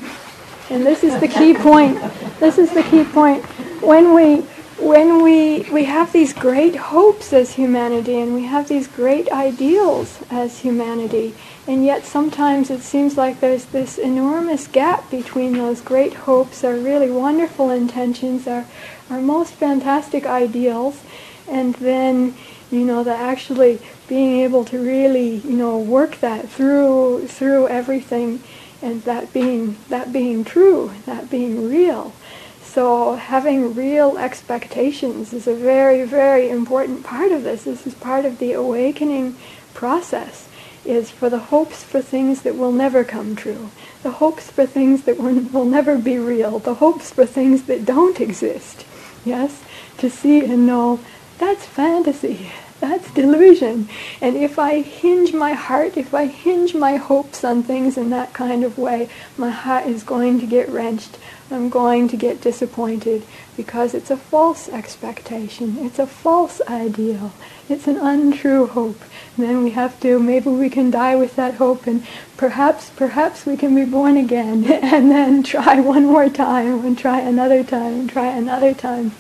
And this is the key point. This is the key point. When we when we we have these great hopes as humanity and we have these great ideals as humanity, and yet sometimes it seems like there's this enormous gap between those great hopes, our really wonderful intentions, our our most fantastic ideals, and then you know the actually being able to really you know work that through through everything and that being that being true, that being real. So having real expectations is a very, very important part of this. This is part of the awakening process, is for the hopes for things that will never come true, the hopes for things that will, will never be real, the hopes for things that don't exist. Yes? To see and know that's fantasy. That's delusion. And if I hinge my heart, if I hinge my hopes on things in that kind of way, my heart is going to get wrenched. I'm going to get disappointed because it's a false expectation. It's a false ideal. It's an untrue hope. And then we have to, maybe we can die with that hope and perhaps, perhaps we can be born again and then try one more time and try another time and try another time.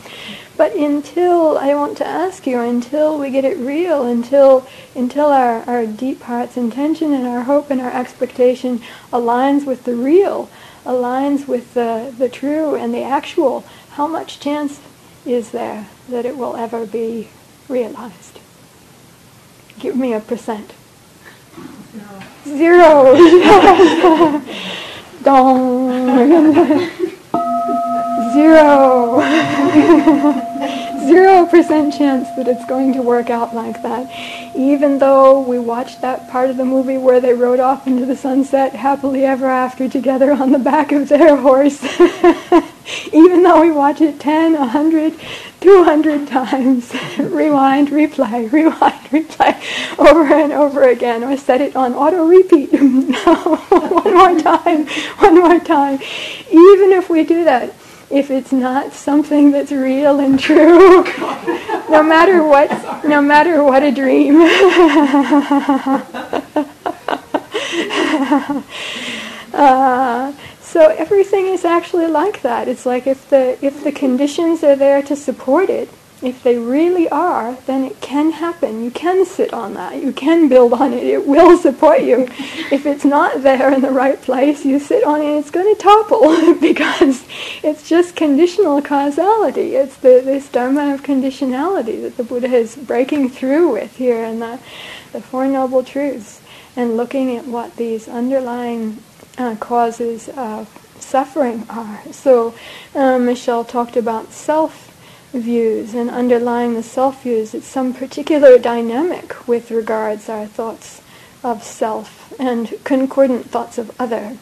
But until, I want to ask you, until we get it real, until, until our, our deep heart's intention and our hope and our expectation aligns with the real, aligns with the, the true and the actual, how much chance is there that it will ever be realized? Give me a percent. Zero. Zero. Dong. Zero. Zero percent chance that it's going to work out like that. Even though we watched that part of the movie where they rode off into the sunset happily ever after together on the back of their horse. Even though we watch it 10, 100, 200 times, rewind, replay, rewind, replay, over and over again, or set it on auto repeat. one more time, one more time. Even if we do that, if it's not something that's real and true, no matter what, no matter what a dream. uh, so everything is actually like that. It's like if the if the conditions are there to support it, if they really are, then it can happen. You can sit on that. You can build on it. It will support you. if it's not there in the right place, you sit on it, it's going to topple because it's just conditional causality. It's the, this dharma of conditionality that the Buddha is breaking through with here in the, the Four Noble Truths and looking at what these underlying uh, causes of suffering are. So uh, Michelle talked about self views and underlying the self views, it's some particular dynamic with regards our thoughts of self and concordant thoughts of other.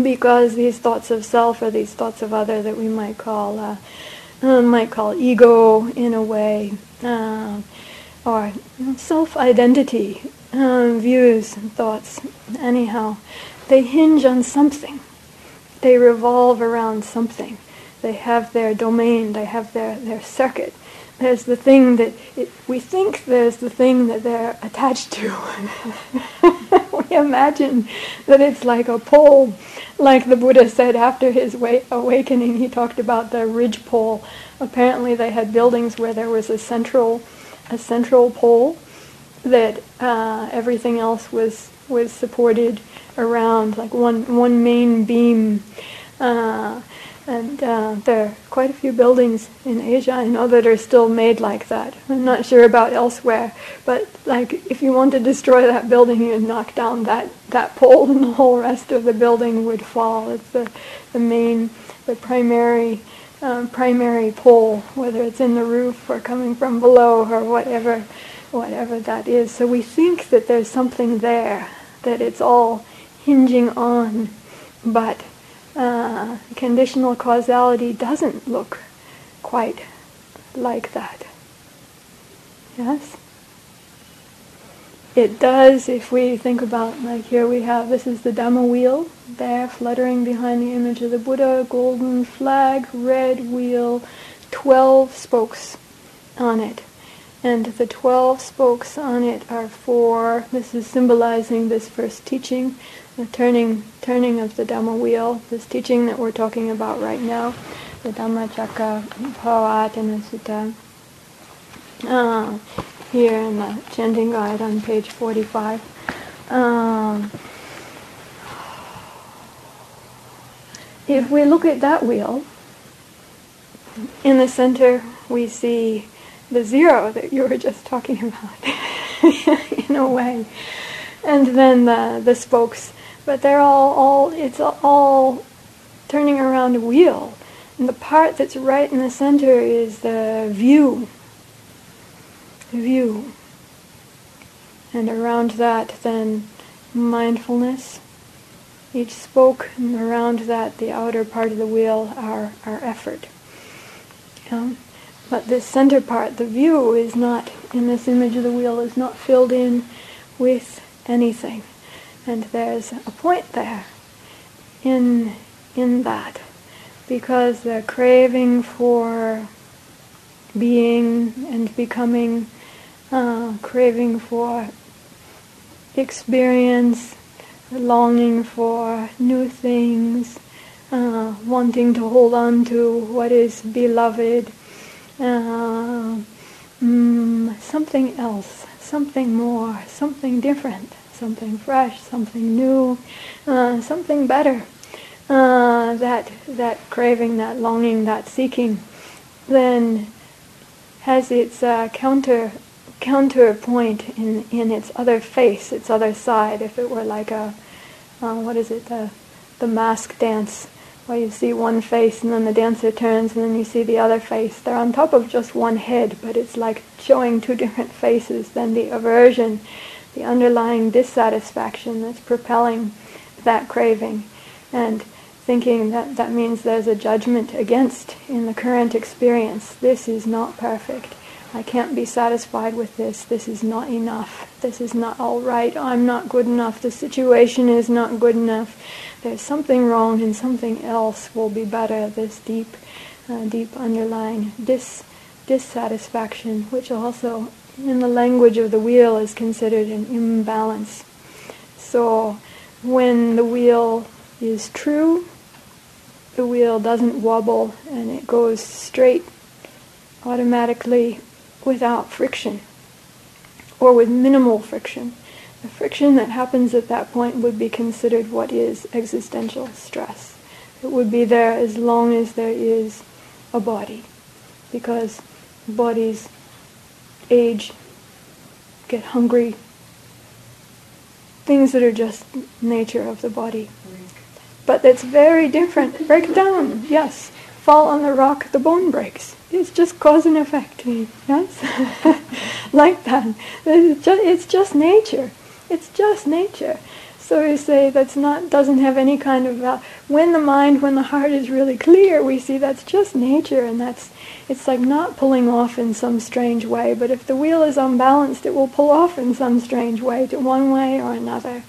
Because these thoughts of self or these thoughts of other that we might call uh, uh, might call ego in a way, uh, or self-identity uh, views and thoughts. Anyhow, they hinge on something. They revolve around something. They have their domain, they have their, their circuit. There's the thing that it, we think there's the thing that they're attached to. we imagine that it's like a pole, like the Buddha said after his wa- awakening. He talked about the ridge pole. Apparently, they had buildings where there was a central, a central pole that uh, everything else was was supported around, like one one main beam. Uh, and uh, there are quite a few buildings in Asia I know that are still made like that. I'm not sure about elsewhere, but like if you want to destroy that building, you'd knock down that, that pole and the whole rest of the building would fall. It's the, the main, the primary, um, primary pole, whether it's in the roof or coming from below or whatever, whatever that is. So we think that there's something there, that it's all hinging on, but uh, conditional causality doesn't look quite like that. Yes? It does if we think about, like here we have, this is the Dhamma wheel, there fluttering behind the image of the Buddha, golden flag, red wheel, 12 spokes on it. And the 12 spokes on it are for, this is symbolizing this first teaching, the turning, turning of the Dhamma wheel, this teaching that we're talking about right now, the Dhammacakka Pavattana Sutta, uh, here in the chanting guide on page 45. Um, if we look at that wheel, in the center we see the zero that you were just talking about, in a way. And then the, the spokes but they're all, all it's all turning around a wheel. And the part that's right in the center is the view. View. And around that then mindfulness. Each spoke and around that the outer part of the wheel our, our effort. Um, but this center part, the view, is not in this image of the wheel is not filled in with anything. And there's a point there in, in that. Because the craving for being and becoming, uh, craving for experience, longing for new things, uh, wanting to hold on to what is beloved, uh, mm, something else, something more, something different, something fresh, something new, uh, something better. Uh, that that craving, that longing, that seeking, then has its uh, counter counterpoint in in its other face, its other side. If it were like a uh, what is it, the the mask dance, where you see one face and then the dancer turns and then you see the other face. They're on top of just one head, but it's like showing two different faces. Then the aversion, the underlying dissatisfaction that's propelling that craving, and thinking that that means there's a judgment against in the current experience. This is not perfect. I can't be satisfied with this. This is not enough. This is not all right. I'm not good enough. The situation is not good enough. There's something wrong and something else will be better. This deep, uh, deep underlying dis- dissatisfaction, which also in the language of the wheel is considered an imbalance. So when the wheel is true, the wheel doesn't wobble and it goes straight automatically without friction or with minimal friction. The friction that happens at that point would be considered what is existential stress. It would be there as long as there is a body, because bodies age, get hungry, things that are just nature of the body. But that's very different. Break down, yes. Fall on the rock, the bone breaks. It's just cause and effect. Yes? like that. It's just, it's just nature. It's just nature. So we say that's not doesn't have any kind of uh, when the mind, when the heart is really clear, we see that's just nature, and that's it's like not pulling off in some strange way. But if the wheel is unbalanced, it will pull off in some strange way, to one way or another.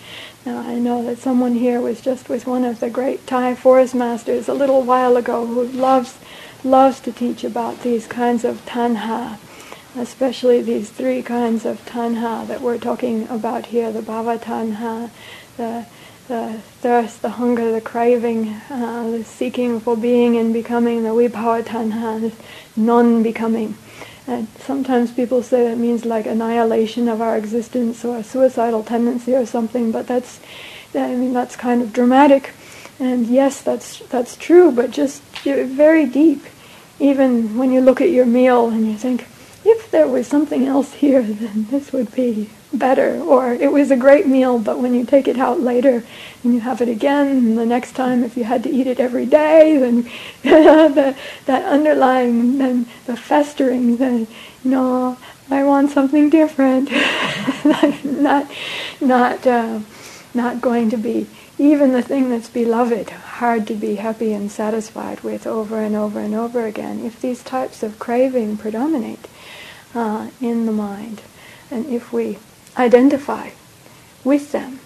Now I know that someone here was just with one of the great Thai forest masters a little while ago who loves loves to teach about these kinds of tanha especially these three kinds of tanha that we're talking about here, the bhava tanha, the, the thirst, the hunger, the craving, uh, the seeking for being and becoming, the vibhava tanha, the non-becoming. And sometimes people say that means like annihilation of our existence or a suicidal tendency or something, but that's, I mean, that's kind of dramatic. And yes, that's, that's true, but just very deep. Even when you look at your meal and you think, there was something else here, then this would be better. Or it was a great meal, but when you take it out later and you have it again, and the next time if you had to eat it every day, then the, that underlying, then the festering, then, no, I want something different. not, not, uh, not going to be even the thing that's beloved, hard to be happy and satisfied with over and over and over again. If these types of craving predominate, uh, in the mind. And if we identify with them,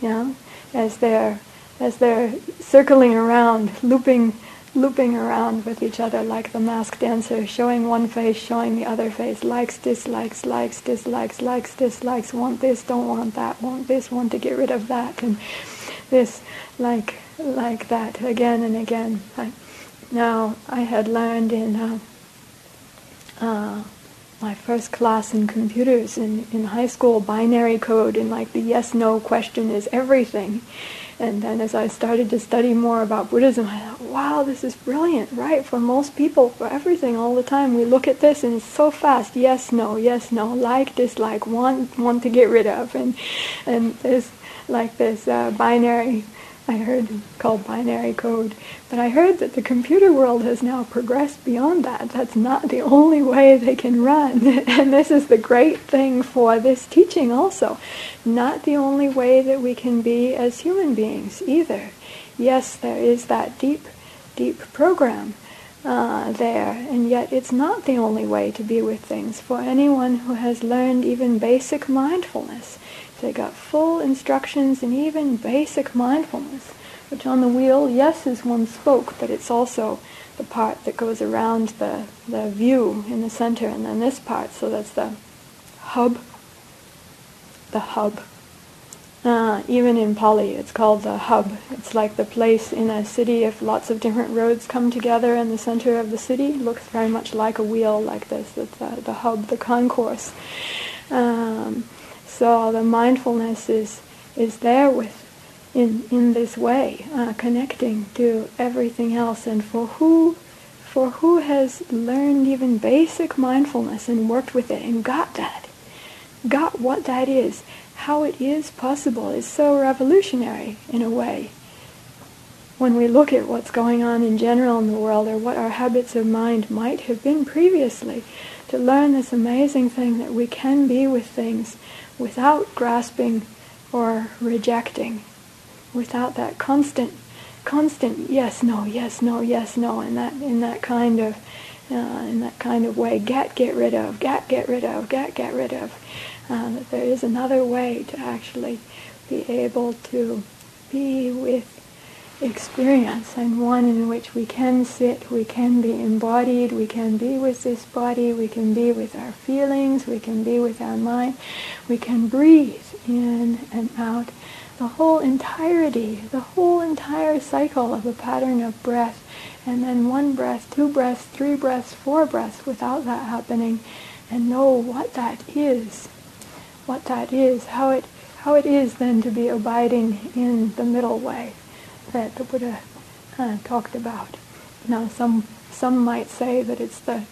you know, as they're as they're circling around, looping looping around with each other like the mask dancer, showing one face, showing the other face, likes, dislikes, likes, dislikes, likes, dislikes, want this, don't want that, want this, want to get rid of that, and this, like, like that, again and again. I, now, I had learned in uh, uh, my first class in computers in, in high school, binary code, and like the yes no question is everything. And then as I started to study more about Buddhism, I thought, wow, this is brilliant, right? For most people, for everything, all the time, we look at this and it's so fast. Yes, no, yes, no, like, dislike, want, want to get rid of. And, and there's like this uh, binary I heard called binary code. But I heard that the computer world has now progressed beyond that. That's not the only way they can run. and this is the great thing for this teaching also. Not the only way that we can be as human beings either. Yes, there is that deep, deep program. uh, there, and yet it's not the only way to be with things. For anyone who has learned even basic mindfulness, they got full instructions and even basic mindfulness, which on the wheel, yes, is one spoke, but it's also the part that goes around the, the view in the center, and then this part, so that's the hub, the hub. Uh, even in Pali, it's called the hub. It's like the place in a city if lots of different roads come together in the center of the city. It looks very much like a wheel like this. It's the, the hub, the concourse. Um, so the mindfulness is is there with in in this way, uh, connecting to everything else. And for who for who has learned even basic mindfulness and worked with it and got that, got what that is, how it is possible is so revolutionary in a way. When we look at what's going on in general in the world or what our habits of mind might have been previously, to learn this amazing thing that we can be with things without grasping or rejecting, without that constant, constant yes, no, yes, no, yes, no, in that in that kind of uh, in that kind of way, get, get rid of, get, get rid of, get, get rid of uh, there is another way to actually be able to be with experience and one in which we can sit, we can be embodied, we can be with this body, we can be with our feelings, we can be with our mind, we can breathe in and out. The whole entirety, the whole entire cycle of a pattern of breath, and then one breath, two breaths, three breaths, four breaths without that happening, and know what that is what that is, how it, how it is then to be abiding in the middle way that the Buddha uh, talked about. Now, some, some might say that it's the,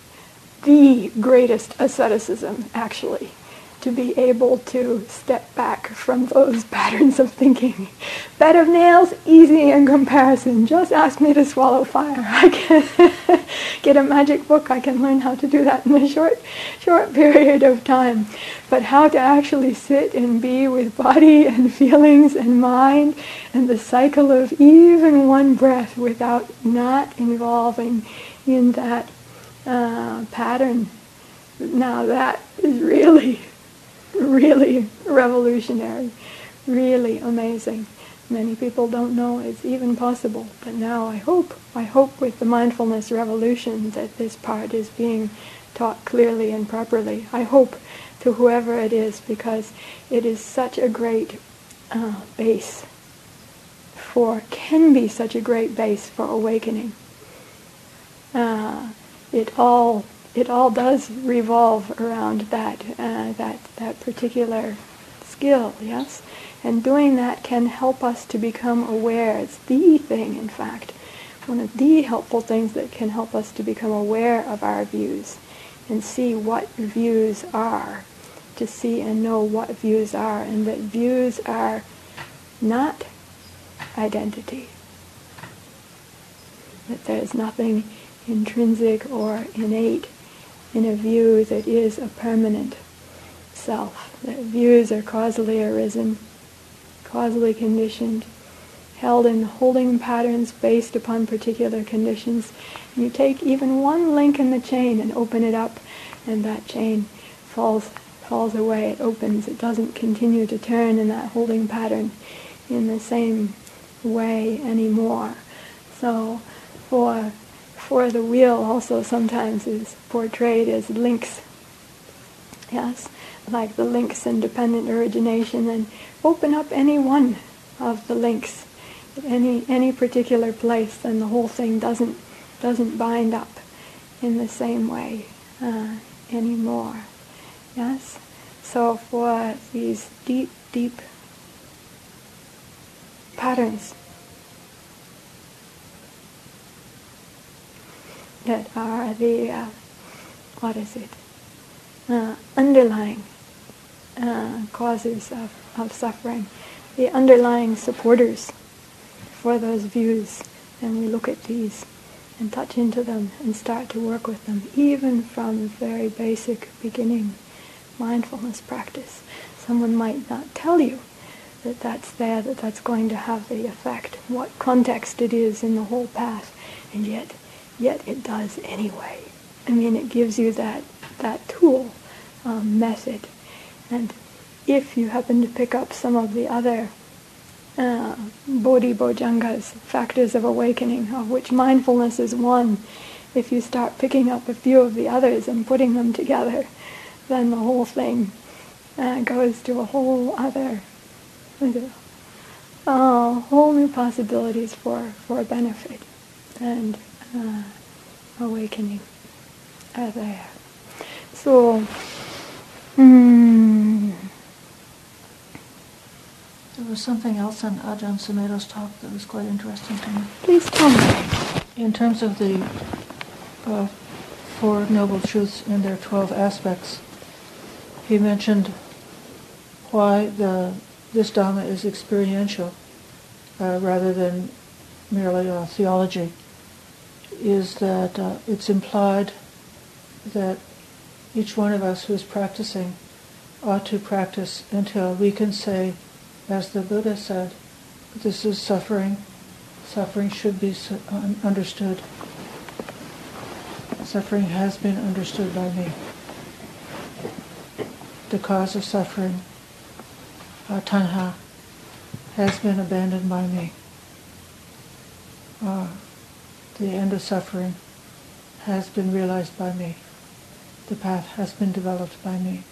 the greatest asceticism, actually, to be able to step back from those patterns of thinking. Bed of nails, easy in comparison. Just ask me to swallow fire. I can get a magic book. I can learn how to do that in a short, short period of time. But how to actually sit and be with body and feelings and mind and the cycle of even one breath without not involving in that uh, pattern. Now that is really really revolutionary, really amazing. Many people don't know it's even possible, but now I hope, I hope with the mindfulness revolution that this part is being taught clearly and properly. I hope to whoever it is because it is such a great uh, base for, can be such a great base for awakening. Uh, it all it all does revolve around that, uh, that, that particular skill, yes? And doing that can help us to become aware. It's the thing, in fact, one of the helpful things that can help us to become aware of our views and see what views are, to see and know what views are, and that views are not identity. That there is nothing intrinsic or innate in a view that is a permanent self, that views are causally arisen, causally conditioned, held in holding patterns based upon particular conditions. And you take even one link in the chain and open it up, and that chain falls falls away, it opens, it doesn't continue to turn in that holding pattern in the same way anymore. So for for the wheel also sometimes is portrayed as links. Yes, like the links in dependent origination, and open up any one of the links any any particular place, and the whole thing doesn't doesn't bind up in the same way uh, anymore. Yes, so for these deep, deep patterns that are the, uh, what is it, uh, underlying uh, causes of, of suffering, the underlying supporters for those views. And we look at these and touch into them and start to work with them, even from the very basic beginning mindfulness practice. Someone might not tell you that that's there, that that's going to have the effect, what context it is in the whole path, and yet yet it does anyway. I mean, it gives you that, that tool, um, method. And if you happen to pick up some of the other uh, Bodhi Bojjhangas, factors of awakening, of which mindfulness is one, if you start picking up a few of the others and putting them together, then the whole thing uh, goes to a whole other, uh, whole new possibilities for, for benefit and uh, awakening are there. So, mm, There was something else on Ajahn Sumedho's talk that was quite interesting to me. please tell me. In terms of the uh, Four Noble Truths and their 12 aspects, he mentioned why the, this Dhamma is experiential uh, rather than merely a theology, is that uh, it's implied that each one of us who is practicing ought to practice until we can say, as the Buddha said, this is suffering. Suffering should be understood. Suffering has been understood by me. The cause of suffering, uh, tanha, has been abandoned by me. Uh, the end of suffering has been realized by me. The path has been developed by me.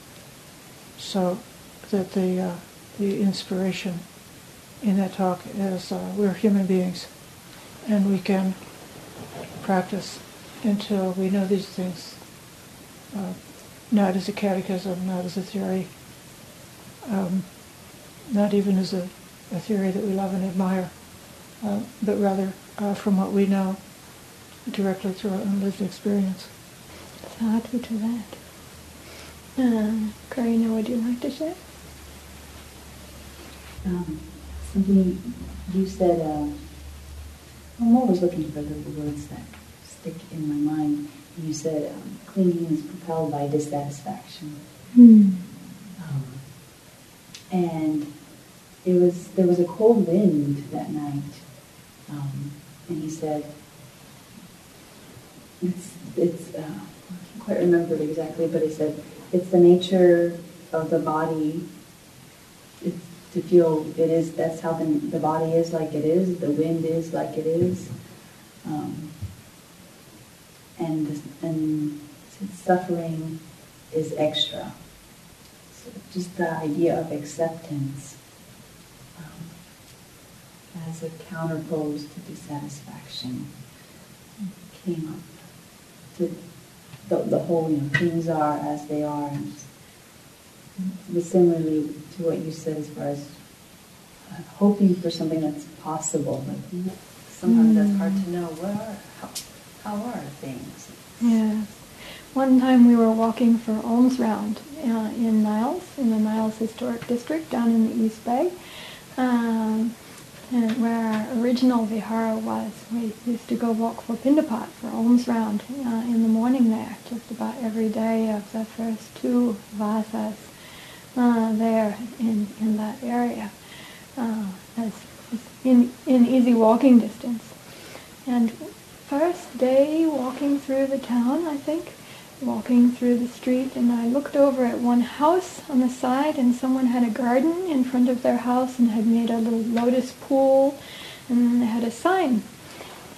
So that the uh, the inspiration in that talk is uh, we're human beings and we can practice until we know these things, uh, not as a catechism, not as a theory, um, not even as a, a theory that we love and admire, uh, but rather uh, from what we know directly through our own lived experience. Sadhu to that. Um, Karina, would you like to share? um, something you said. Uh, I'm always looking for the words that stick in my mind. You said um, clinging is propelled by dissatisfaction, Hmm. um, and it was there was a cold wind that night, um, and he said it's it's. Uh, I can't quite remember it exactly, but he said it's the nature of the body. It's to feel it is that's how the, the body is like it is the wind is like it is um, and and suffering is extra so just the idea of acceptance um, as a counterpose to dissatisfaction came up to the, the whole you know things are as they are and but similarly to what you said as far as uh, hoping for something that's possible, but sometimes that's hard to know. What are how, how are things? Yes. One time we were walking for alms round uh, in Niles, in the Niles Historic District down in the East Bay, um, and where our original vihara was. We used to go walk for Pindapat for alms round uh, in the morning there, just about every day of the first two vasas uh, there in, in that area, uh, as, as in, in easy walking distance. And first day walking through the town, I think, walking through the street, and I looked over at one house on the side, and someone had a garden in front of their house and had made a little lotus pool, and they had a sign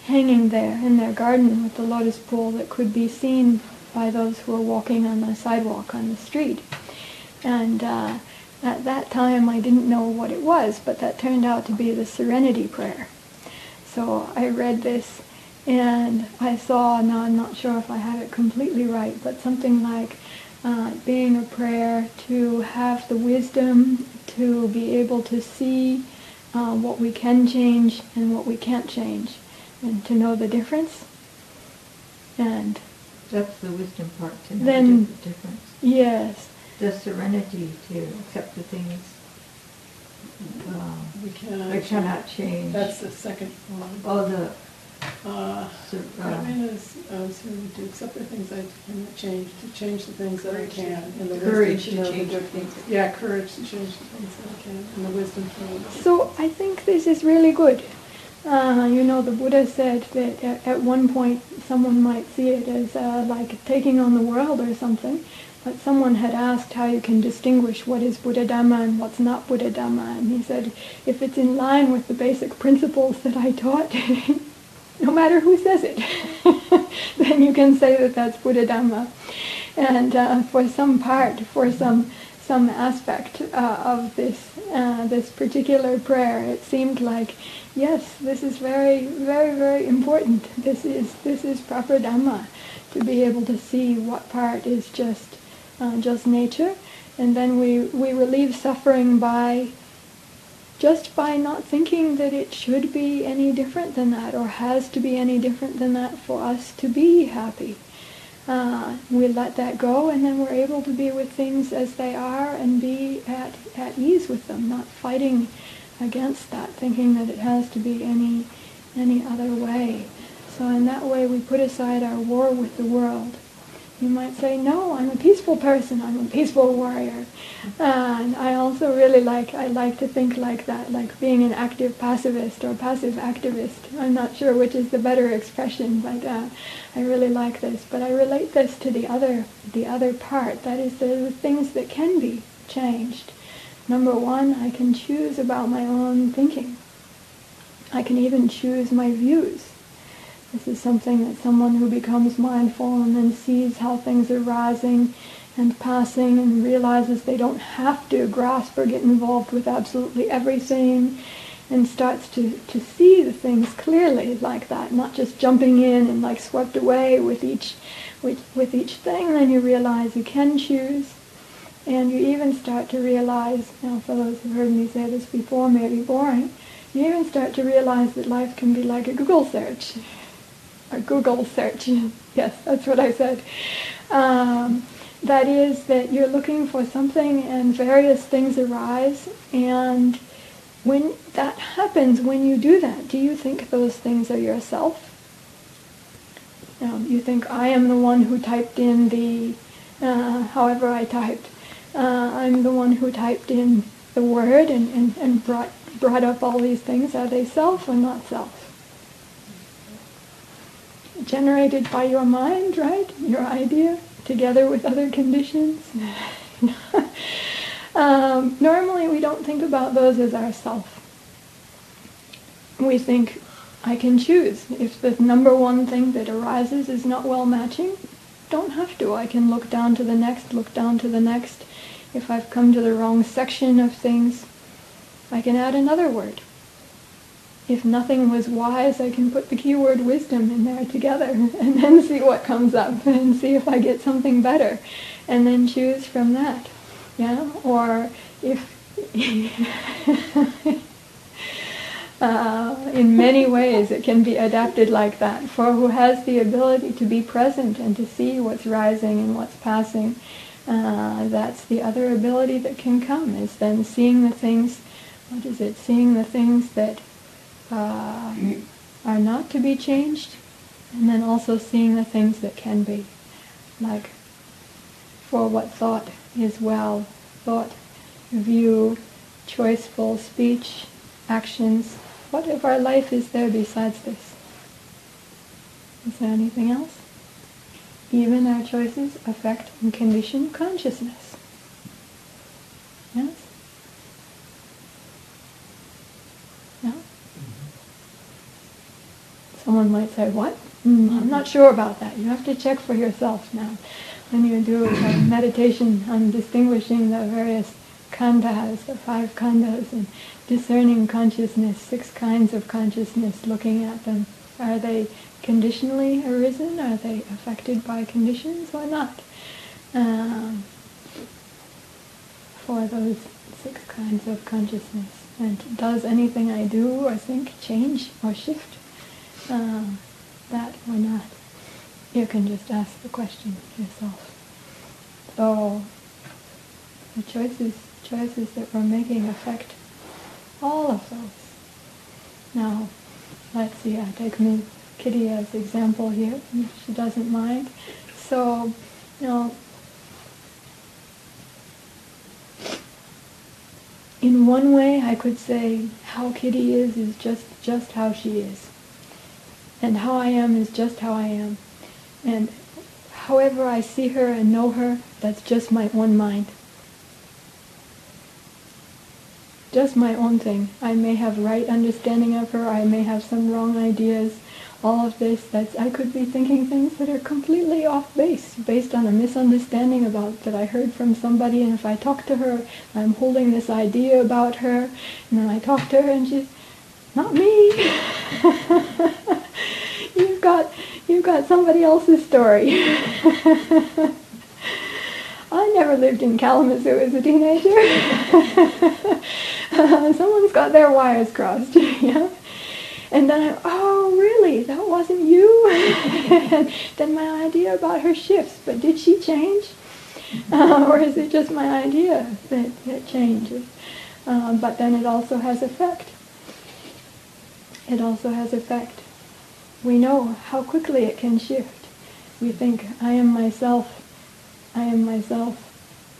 hanging there in their garden with the lotus pool that could be seen by those who were walking on the sidewalk on the street. And uh, at that time, I didn't know what it was, but that turned out to be the Serenity Prayer. So I read this, and I saw, now I'm not sure if I have it completely right, but something like uh, being a prayer to have the wisdom to be able to see uh, what we can change and what we can't change, and to know the difference. And That's the wisdom part, to know Then- the difference. yes, The serenity to accept the things um, We cannot. we cannot change. That's the second one. Oh, the, Uh, sur- I uh, mean, is, um, so to accept the things I cannot change, to change the things that I can, and the wisdom Courage to to know the change the difference. things. Yeah, courage to change the things that I can, and the wisdom to know the. So I think this is really good. Uh, you know, the Buddha said that at, at one point someone might see it as uh, like taking on the world or something, but someone had asked how you can distinguish what is Buddha Dhamma and what's not Buddha Dhamma, and he said, if it's in line with the basic principles that I taught, no matter who says it, then you can say that that's Buddha Dhamma. And uh, for some part, for some some aspect uh, of this uh, this particular prayer, it seemed like, yes, this is very, very, very important. This is this is proper Dhamma, to be able to see what part is just uh, just nature, and then we, we relieve suffering by just by not thinking that it should be any different than that or has to be any different than that for us to be happy. Uh, we let that go and then we're able to be with things as they are and be at, at ease with them, not fighting against that, thinking that it has to be any, any other way. So in that way we put aside our war with the world you might say, no, I'm a peaceful person. I'm a peaceful warrior. And I also really like, I like to think like that, like being an active pacifist or passive activist. I'm not sure which is the better expression, but uh, I really like this. But I relate this to the other, the other part. That is the, the things that can be changed. Number one, I can choose about my own thinking. I can even choose my views. This is something that someone who becomes mindful and then sees how things are rising and passing and realizes they don't have to grasp or get involved with absolutely everything and starts to, to see the things clearly like that, not just jumping in and like swept away with each, with, with each thing, then you realize you can choose. And you even start to realize, now for those who've heard me say this before, may be boring, you even start to realize that life can be like a Google search a Google search. yes, that's what I said. Um, that is that you're looking for something and various things arise and when that happens, when you do that, do you think those things are yourself? Um, you think I am the one who typed in the, uh, however I typed, uh, I'm the one who typed in the word and, and, and brought, brought up all these things. Are they self or not self? Generated by your mind, right? Your idea, together with other conditions. um, normally, we don't think about those as ourself. We think, I can choose. If the number one thing that arises is not well matching, don't have to. I can look down to the next, look down to the next. If I've come to the wrong section of things, I can add another word if nothing was wise, I can put the keyword wisdom in there together and then see what comes up and see if I get something better and then choose from that. Yeah? Or if uh, in many ways it can be adapted like that. For who has the ability to be present and to see what's rising and what's passing, uh, that's the other ability that can come, is then seeing the things, what is it, seeing the things that uh, are not to be changed, and then also seeing the things that can be, like for what thought is well, thought, view, choiceful speech, actions. What of our life is there besides this? Is there anything else? Even our choices affect and condition consciousness. Yes? Someone might say, what? Mm, I'm not sure about that. You have to check for yourself now. When you do a meditation on distinguishing the various khandhas, the five khandhas, and discerning consciousness, six kinds of consciousness, looking at them. Are they conditionally arisen? Are they affected by conditions or not? Um, for those six kinds of consciousness. And does anything I do or think change or shift uh, that or not. You can just ask the question yourself. So the choices choices that we're making affect all of those. Now, let's see, I take me Kitty as example here, she doesn't mind. So, you know, in one way, I could say how Kitty is is just just how she is, and how I am is just how I am, and however I see her and know her, that's just my own mind. Just my own thing. I may have right understanding of her, I may have some wrong ideas, all of this, that's, I could be thinking things that are completely off base, based on a misunderstanding about that I heard from somebody, and if I talk to her, I'm holding this idea about her, and then I talk to her and she's, not me. you've got, you've got somebody else's story. I never lived in Kalamazoo as a teenager. Someone's got their wires crossed, yeah. And then I, oh, really? That wasn't you? and then my idea about her shifts. But did she change? Uh, or is it just my idea that, that changes? Uh, but then it also has effect. It also has effect. We know how quickly it can shift. We think, I am myself, I am myself,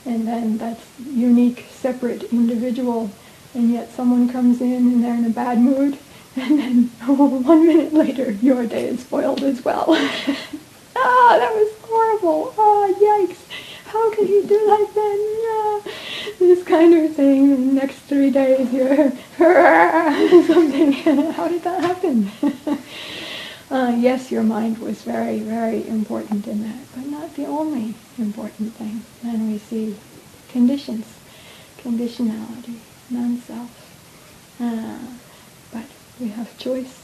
and then that's unique, separate, individual, and yet someone comes in and they're in a bad mood, and then oh, one minute later, your day is spoiled as well. ah, that was horrible. Ah, yikes. How can you do like that? Ah, this kind of thing. The next three days, you're something. How did that happen? uh, yes, your mind was very, very important in that, but not the only important thing. And we see conditions, conditionality, non-self. Uh, but we have choice.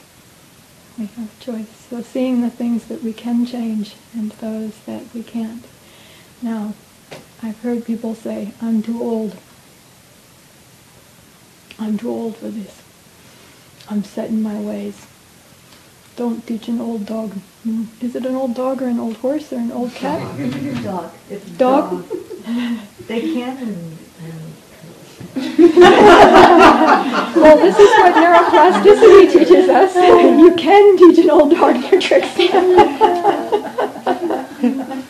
We have choice. So seeing the things that we can change and those that we can't. Now, I've heard people say, I'm too old. I'm too old for this. I'm set in my ways. Don't teach an old dog. Hmm. Is it an old dog or an old horse or an old cat? Dog. It's Dog? dog. They can't and, and well, this is what neuroplasticity teaches us. You can teach an old dog your tricks.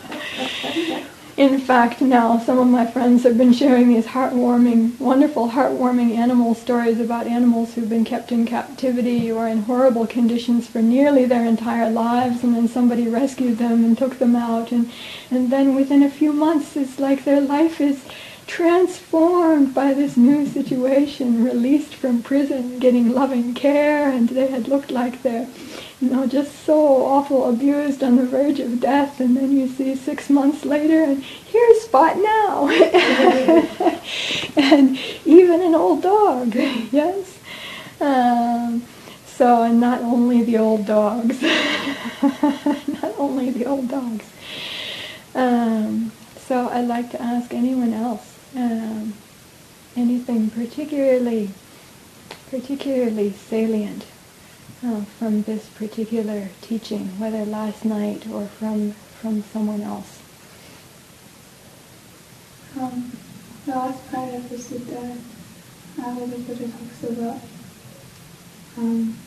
In fact, now some of my friends have been sharing these heartwarming, wonderful, heartwarming animal stories about animals who've been kept in captivity or in horrible conditions for nearly their entire lives, and then somebody rescued them and took them out, and, and then within a few months, it's like their life is transformed by this new situation, released from prison, getting loving care, and they had looked like they're, you know, just so awful abused on the verge of death, and then you see six months later, and here's Spot now, and even an old dog, yes. Um, so, and not only the old dogs, not only the old dogs. Um, so I'd like to ask anyone else um, anything particularly particularly salient uh, from this particular teaching, whether last night or from from someone else. Um, the last part of the sutta, uh, where the Buddha talks about um,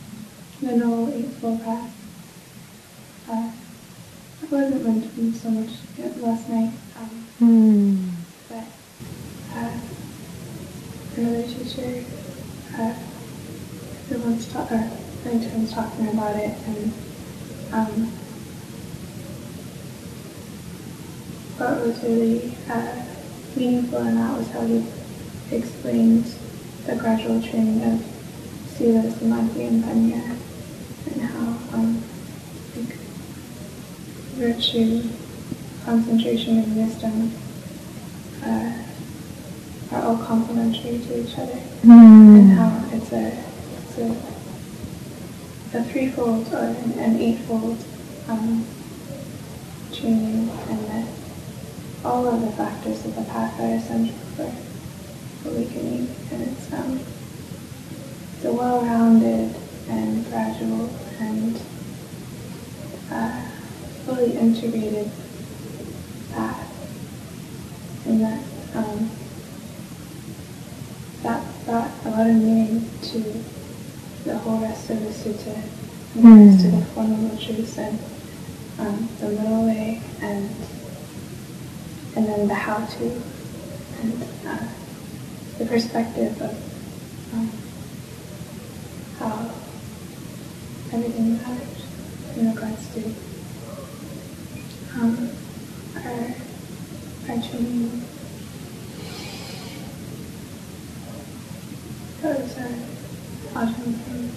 the Noble Eightfold Path. Uh, I wasn't mentioned so much last night, um, Hmm. Uh, another teacher uh, who or was talking about it, and um, what was really uh, meaningful in that was how he explained the gradual training of Sila, Samadhi, and Panya, and how um, like, virtue, concentration, and wisdom uh, are all complementary to each other, and how it's a, it's a, a threefold or an, an eightfold um, training, and that all of the factors of the path are essential for awakening, and it's um, it's a well-rounded and gradual and uh, fully integrated path, and that um, that brought a lot of meaning to the whole rest of the sutta, and the rest of the Four Noble Truths, and um, the middle way, and and then the how to, and uh, the perspective of um, how everything matters in regards to um, our, our training. Those are awesome things.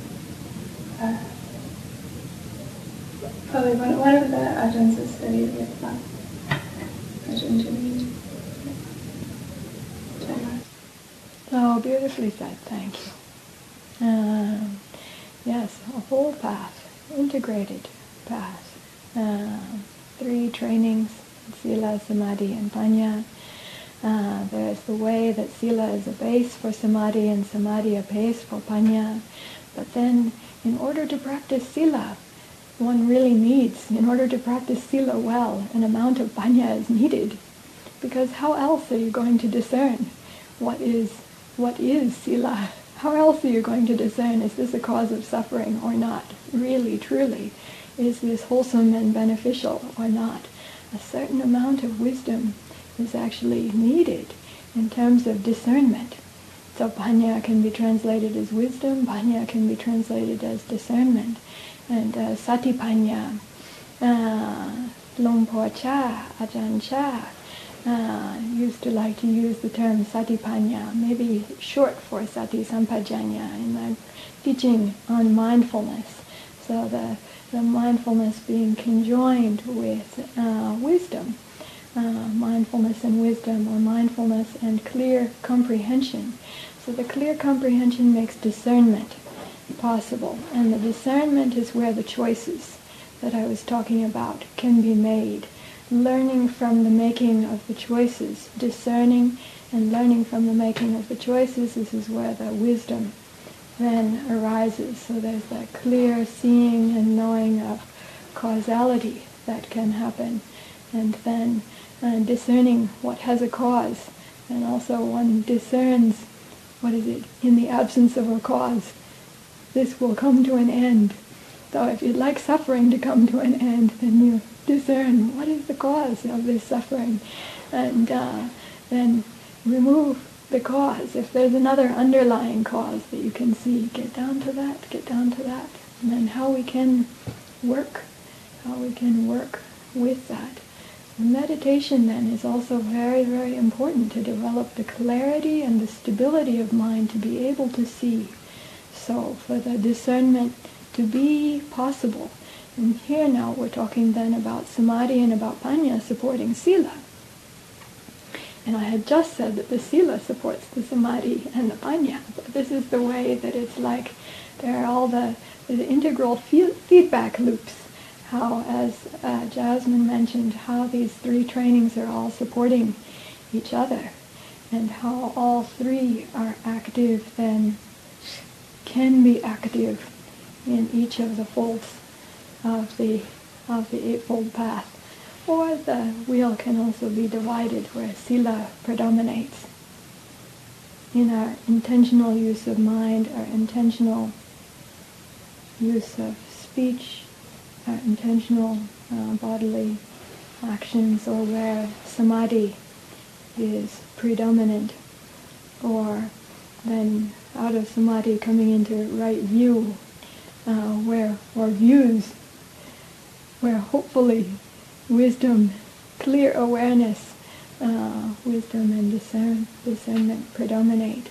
Uh, probably one, one of the ajahns is studied with um, Ajahn Janine. Oh, beautifully said. Thank you. Um, yes, a whole path, integrated path. Um, three trainings, Sila, Samadhi, and Panya. Uh, there's the way that Sila is a base for Samadhi and Samadhi a base for Panya. But then, in order to practice Sila, one really needs, in order to practice Sila well, an amount of Panya is needed. Because how else are you going to discern what is what is sila? How else are you going to discern is this a cause of suffering or not? Really, truly, is this wholesome and beneficial or not? A certain amount of wisdom is actually needed in terms of discernment. So panya can be translated as wisdom, panya can be translated as discernment. And uh, satipanya, uh, Luang Por Chah, Ajahn Chah, uh, used to like to use the term satipanya, maybe short for sati sampajanya in the teaching on mindfulness. So the, the mindfulness being conjoined with uh, wisdom, uh, mindfulness and wisdom, or mindfulness and clear comprehension. So the clear comprehension makes discernment possible, and the discernment is where the choices that I was talking about can be made learning from the making of the choices, discerning and learning from the making of the choices, this is where the wisdom then arises. So there's that clear seeing and knowing of causality that can happen, and then uh, discerning what has a cause, and also one discerns what is it in the absence of a cause. This will come to an end. So if you'd like suffering to come to an end, then you discern what is the cause of this suffering, and uh, then remove the cause. If there's another underlying cause that you can see, get down to that, get down to that, and then how we can work, how we can work with that. Meditation then is also very, very important to develop the clarity and the stability of mind to be able to see. So for the discernment to be possible, and here now we're talking then about samadhi and about panya supporting sila. And I had just said that the sila supports the samadhi and the panya. But this is the way that it's like there are all the, the integral feedback loops. How, as uh, Jasmine mentioned, how these three trainings are all supporting each other. And how all three are active then, can be active in each of the folds of the of the Eightfold Path. Or the wheel can also be divided where sila predominates. In our intentional use of mind, our intentional use of speech, our intentional uh, bodily actions, or where samadhi is predominant, or then out of samadhi coming into right view, uh, where or views where hopefully wisdom, clear awareness, uh, wisdom and discern, discernment predominate.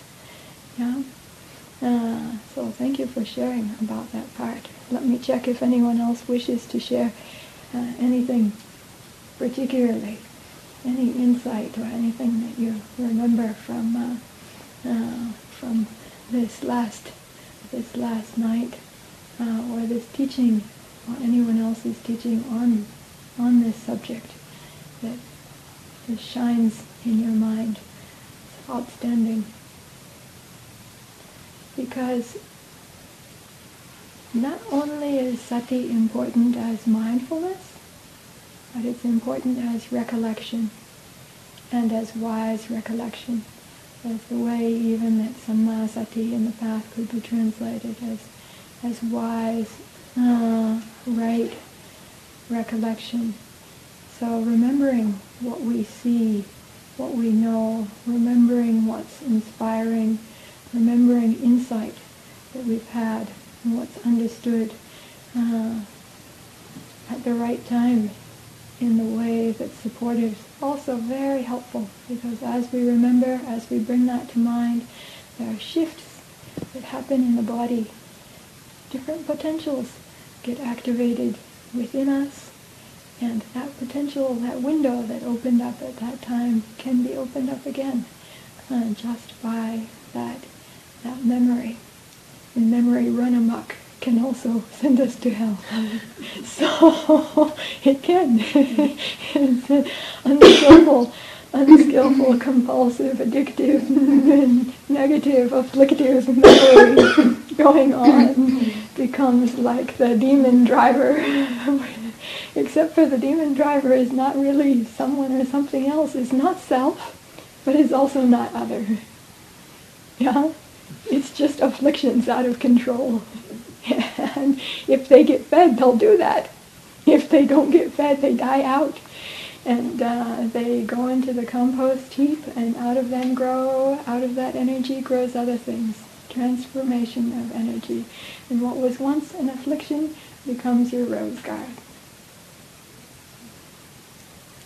Yeah. Uh, so thank you for sharing about that part. Let me check if anyone else wishes to share uh, anything particularly, any insight or anything that you remember from uh, uh from this last this last night uh, or this teaching anyone else is teaching on on this subject that this shines in your mind. It's outstanding. Because not only is sati important as mindfulness, but it's important as recollection and as wise recollection. As the way even that sammasati in the path could be translated as, as wise uh, right recollection. So remembering what we see what we know, remembering what's inspiring, remembering insight that we've had and what's understood uh, at the right time in the way that's supportive also very helpful because as we remember, as we bring that to mind, there are shifts that happen in the body. Different potentials get activated within us and that potential, that window that opened up at that time can be opened up again uh, just by that, that memory. And memory run amok can also send us to hell. so it can. it's an unskillful, unskillful, compulsive, addictive, negative, afflictive memory going on becomes like the demon driver except for the demon driver is not really someone or something else, It's not self, but it's also not other. Yeah? It's just afflictions out of control. and if they get fed, they'll do that. If they don't get fed, they die out. And uh, they go into the compost heap, and out of them grow, out of that energy grows other things. Transformation of energy. And what was once an affliction becomes your rose garden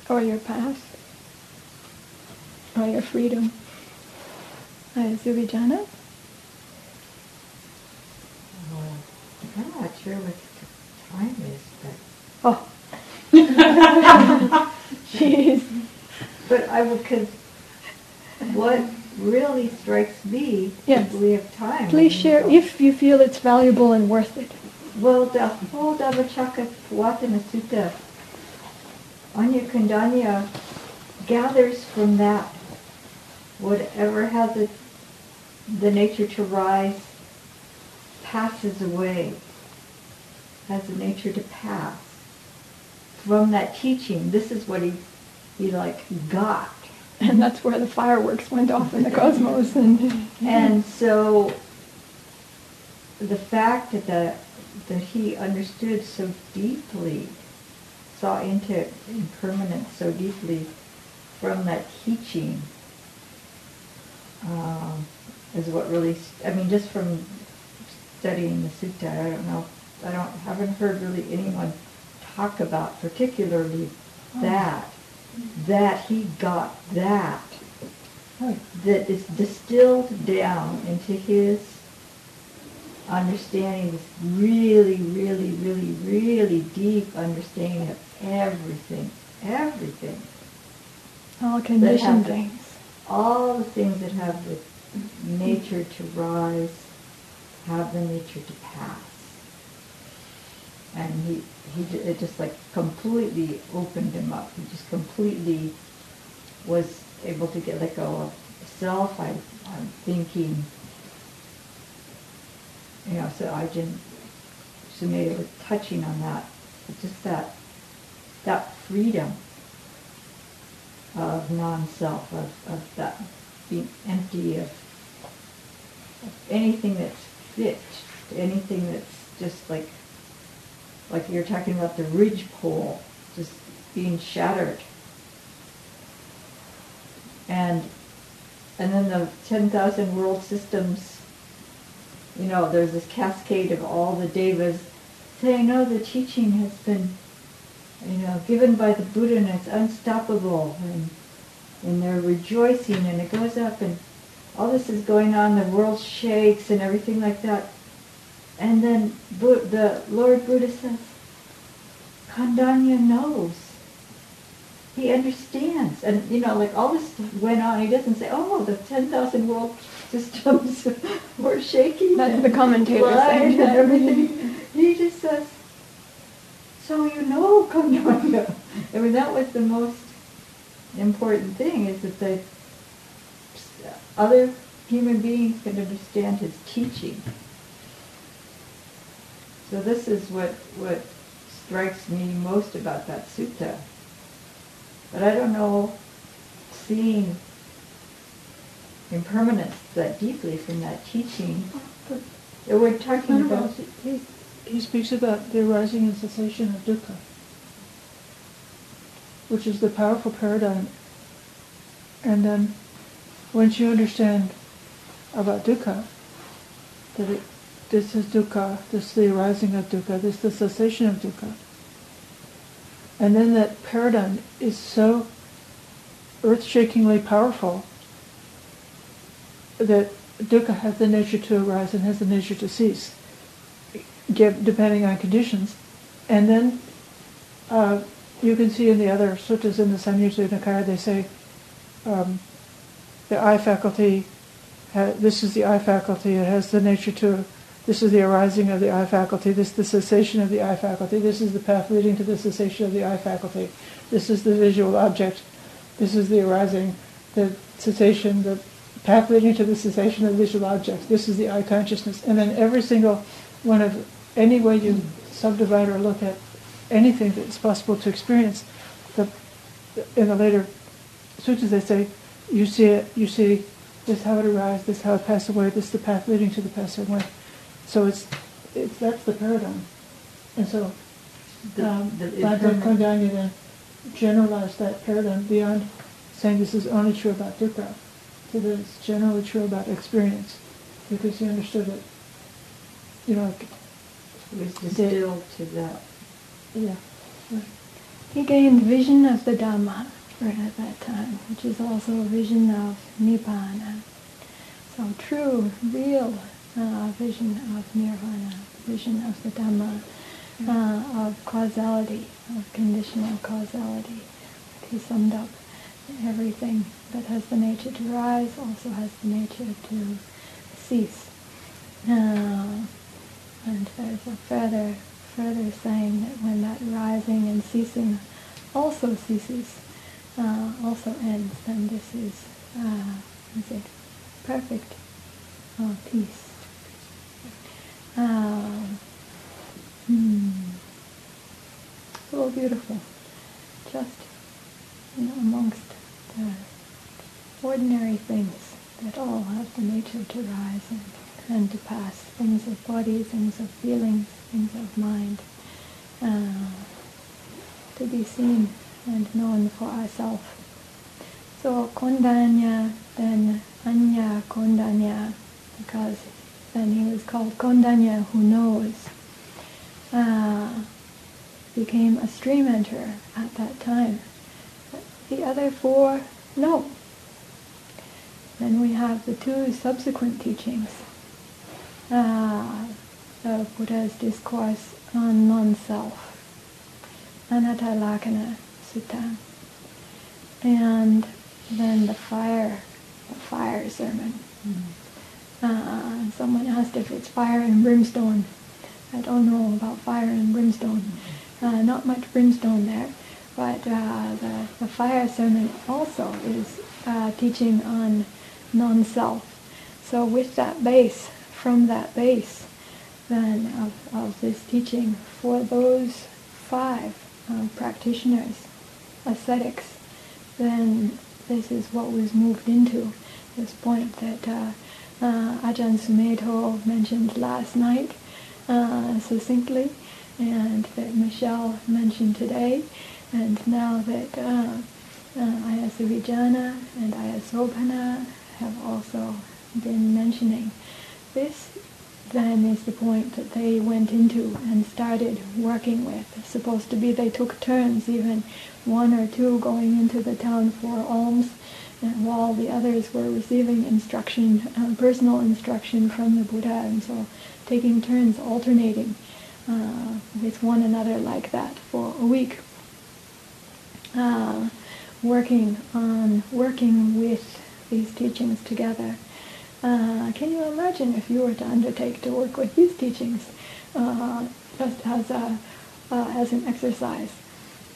or your path, or your freedom. Uh, Zubijana? Oh, I'm not sure what the time is, but... Oh. Jeez. But I would, because what really strikes me, yes. if we have time. Please share if you feel it's valuable and worth it. Well, the whole Dhammacakka Pavattana Sutta Añña Kondañña gathers from that whatever has it, the nature to rise passes away, has the nature to pass. From that teaching, this is what he, he like got. And that's where the fireworks went off in the cosmos. And, and so the fact that, the, that he understood so deeply saw into impermanence so deeply from that teaching um, is what really, I mean, just from studying the sutta, I don't know, I don't, haven't heard really anyone talk about particularly oh. that, that he got that, that is distilled down into his understanding, this really, really, really, really deep understanding of everything, everything. All conditioned things. all the things that have the nature to rise, have the nature to pass. And he, he it just like completely opened him up. He just completely was able to get let go of self. I, I'm thinking, you know, so I didn't, Sumedho was touching on that, just that that freedom of non-self, of, of that being empty of, of anything that's fixed, anything that's just like, like you're talking about the ridge pole, just being shattered. And and then the 10,000 world systems, you know, there's this cascade of all the devas saying, no, the teaching has been you know, given by the Buddha and it's unstoppable and, and they're rejoicing and it goes up and all this is going on, the world shakes and everything like that. And then the Lord Buddha says, Kondañña knows. He understands. And, you know, like all this went on. He doesn't say, oh, the 10,000 world systems were shaking. That's the commentator saying. And everything. He just says, so you know Kondañña. I mean, that was the most important thing, is that the other human beings can understand his teaching. So this is what, what strikes me most about that sutta. But I don't know, seeing impermanence that deeply from that teaching. We're talking about he speaks about the arising and cessation of dukkha, which is the powerful paradigm And then once you understand about dukkha, that it, this is dukkha, this is the arising of dukkha, this is the cessation of dukkha. And then that paradigm is so earth-shakingly powerful that dukkha has the nature to arise and has the nature to cease, depending on conditions. And then uh, you can see in the other suttas in the Samyutta Nikaya, they say um, the eye faculty, ha- this is the eye faculty, it has the nature to, this is the arising of the eye faculty, this is the cessation of the eye faculty, this is the path leading to the cessation of the eye faculty, this is the visual object, this is the arising, the cessation, the path leading to the cessation of visual objects, this is the eye consciousness. And then every single one of, any way you subdivide or look at anything that's possible to experience, the, in the later sutras they say, you see it, you see this how it arises, this how it passes away, this is the path leading to the passing away. So it's, it's that's the paradigm. And so The- um, the Bhagavad impermanent- Kondañña then generalized that paradigm beyond saying this is only true about dukkha, to that it's generally true about experience, because he understood it. You know, It was distilled to that. yeah. He gained vision of the Dhamma right at that time, which is also a vision of Nibbana. So true, real uh, vision of Nirvana, vision of the Dhamma, uh, of causality, of conditional causality. He summed up everything that has the nature to rise also has the nature to cease. Uh, and there's a further, further saying that when that rising and ceasing also ceases, uh, also ends, then this is, uh, is it perfect uh, peace. Uh, hmm. So beautiful. Just you know, amongst the ordinary things that all have the nature to rise and, and to pass, things of body, things of feelings, things of mind, uh, to be seen and known for ourselves. So Kondañña, then Añña Kondañña, because then he was called Kondañña, who knows, uh, became a stream enterer at that time. The other four, no. Then we have the two subsequent teachings. Uh, the Buddha's discourse on non-self, Anatta Lakkhana Sutta, and then the fire, the fire sermon. Uh, someone asked if it's fire and brimstone. I don't know about fire and brimstone. Uh, not much brimstone there, but uh, the, the fire sermon also is uh, teaching on non-self. So with that base, from that base, then of, of this teaching, for those five uh, practitioners, ascetics, then this is what was moved into, this point that uh, Ajahn Sumedho mentioned last night uh, succinctly, and that Michelle mentioned today, and now that uh, uh, Vijana and Ayya Sobhana have also been mentioning. This then is the point that they went into and started working with. Supposed to be they took turns, even one or two going into the town for alms, and while the others were receiving instruction, uh, personal instruction from the Buddha, and so taking turns, alternating uh, with one another like that for a week, uh, working on working with these teachings together. Uh, can you imagine if you were to undertake to work with these teachings uh, just as a uh, as an exercise?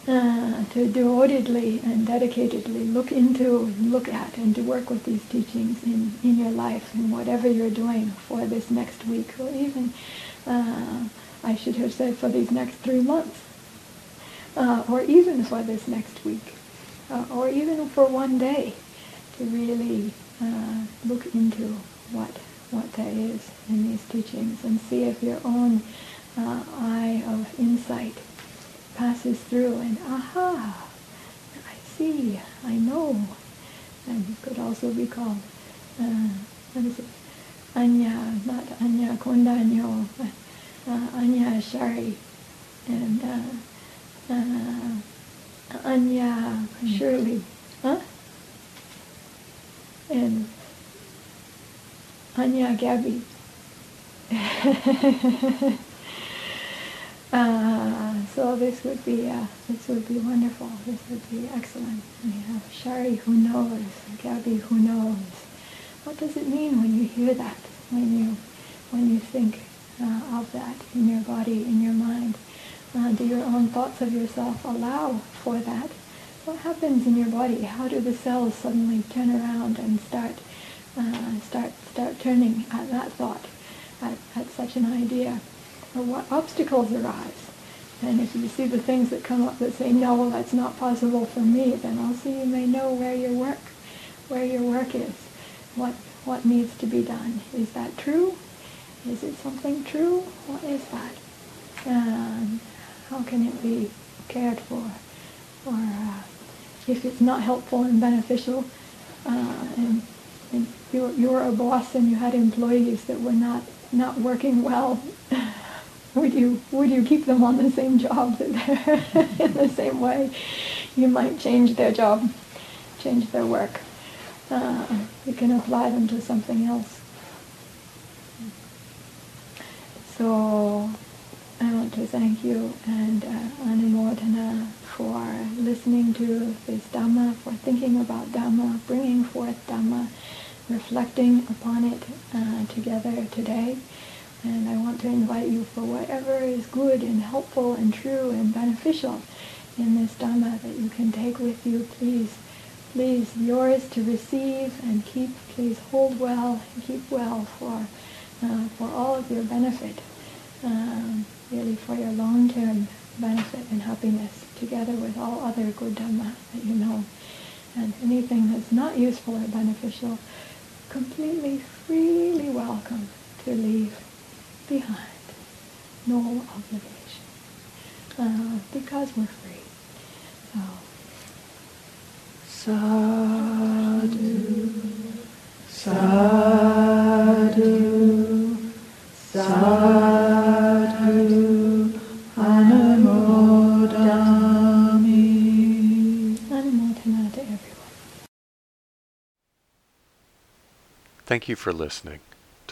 Uh, to devotedly and dedicatedly look into, look at, and to work with these teachings in, in your life and whatever you're doing for this next week, or even, uh, I should have said, for these next three months, uh, or even for this next week, uh, or even for one day, to really uh, look into what what there is in these teachings and see if your own eye of insight passes through and aha, I see, I know and it could also be called, uh, what is it, Anya, not Añña Kondañña, uh, Anya Shari, and uh, uh, Anya Shirley, huh? And Anya Gabby. uh, so this would be uh, this would be wonderful. This would be excellent. We have Shari who knows, Gabby who knows. What does it mean when you hear that? When you when you think uh, of that in your body, in your mind? Uh, do your own thoughts of yourself allow for that? What happens in your body? How do the cells suddenly turn around and start uh, start start turning at that thought, at, at such an idea? Or what obstacles arise? And if you see the things that come up that say, no, well, that's not possible for me, then also you may know where your work, where your work is, what what needs to be done. Is that true? Is it something true? What is that? And how can it be cared for? Or uh, if it's not helpful and beneficial, uh, and, and you're, you're a boss and you had employees that were not, not working well, would you would you keep them on the same job in the same way? You might change their job, change their work. Uh, you can apply them to something else. So I want to thank you and uh, Anumodana for listening to this Dhamma, for thinking about Dhamma, bringing forth Dhamma, reflecting upon it uh, together today. And I want to invite you for whatever is good and helpful and true and beneficial in this Dhamma that you can take with you, please. Please, yours to receive and keep. Please hold well and keep well for, uh, for all of your benefit, um, really for your long-term benefit and happiness, together with all other good Dhamma that you know. And anything that's not useful or beneficial, completely, freely welcome to leave behind. No obligation. Uh, because we're free. So, Sadhu, sadhu, sadhu, anumodami. anumodana to everyone. Thank you for listening.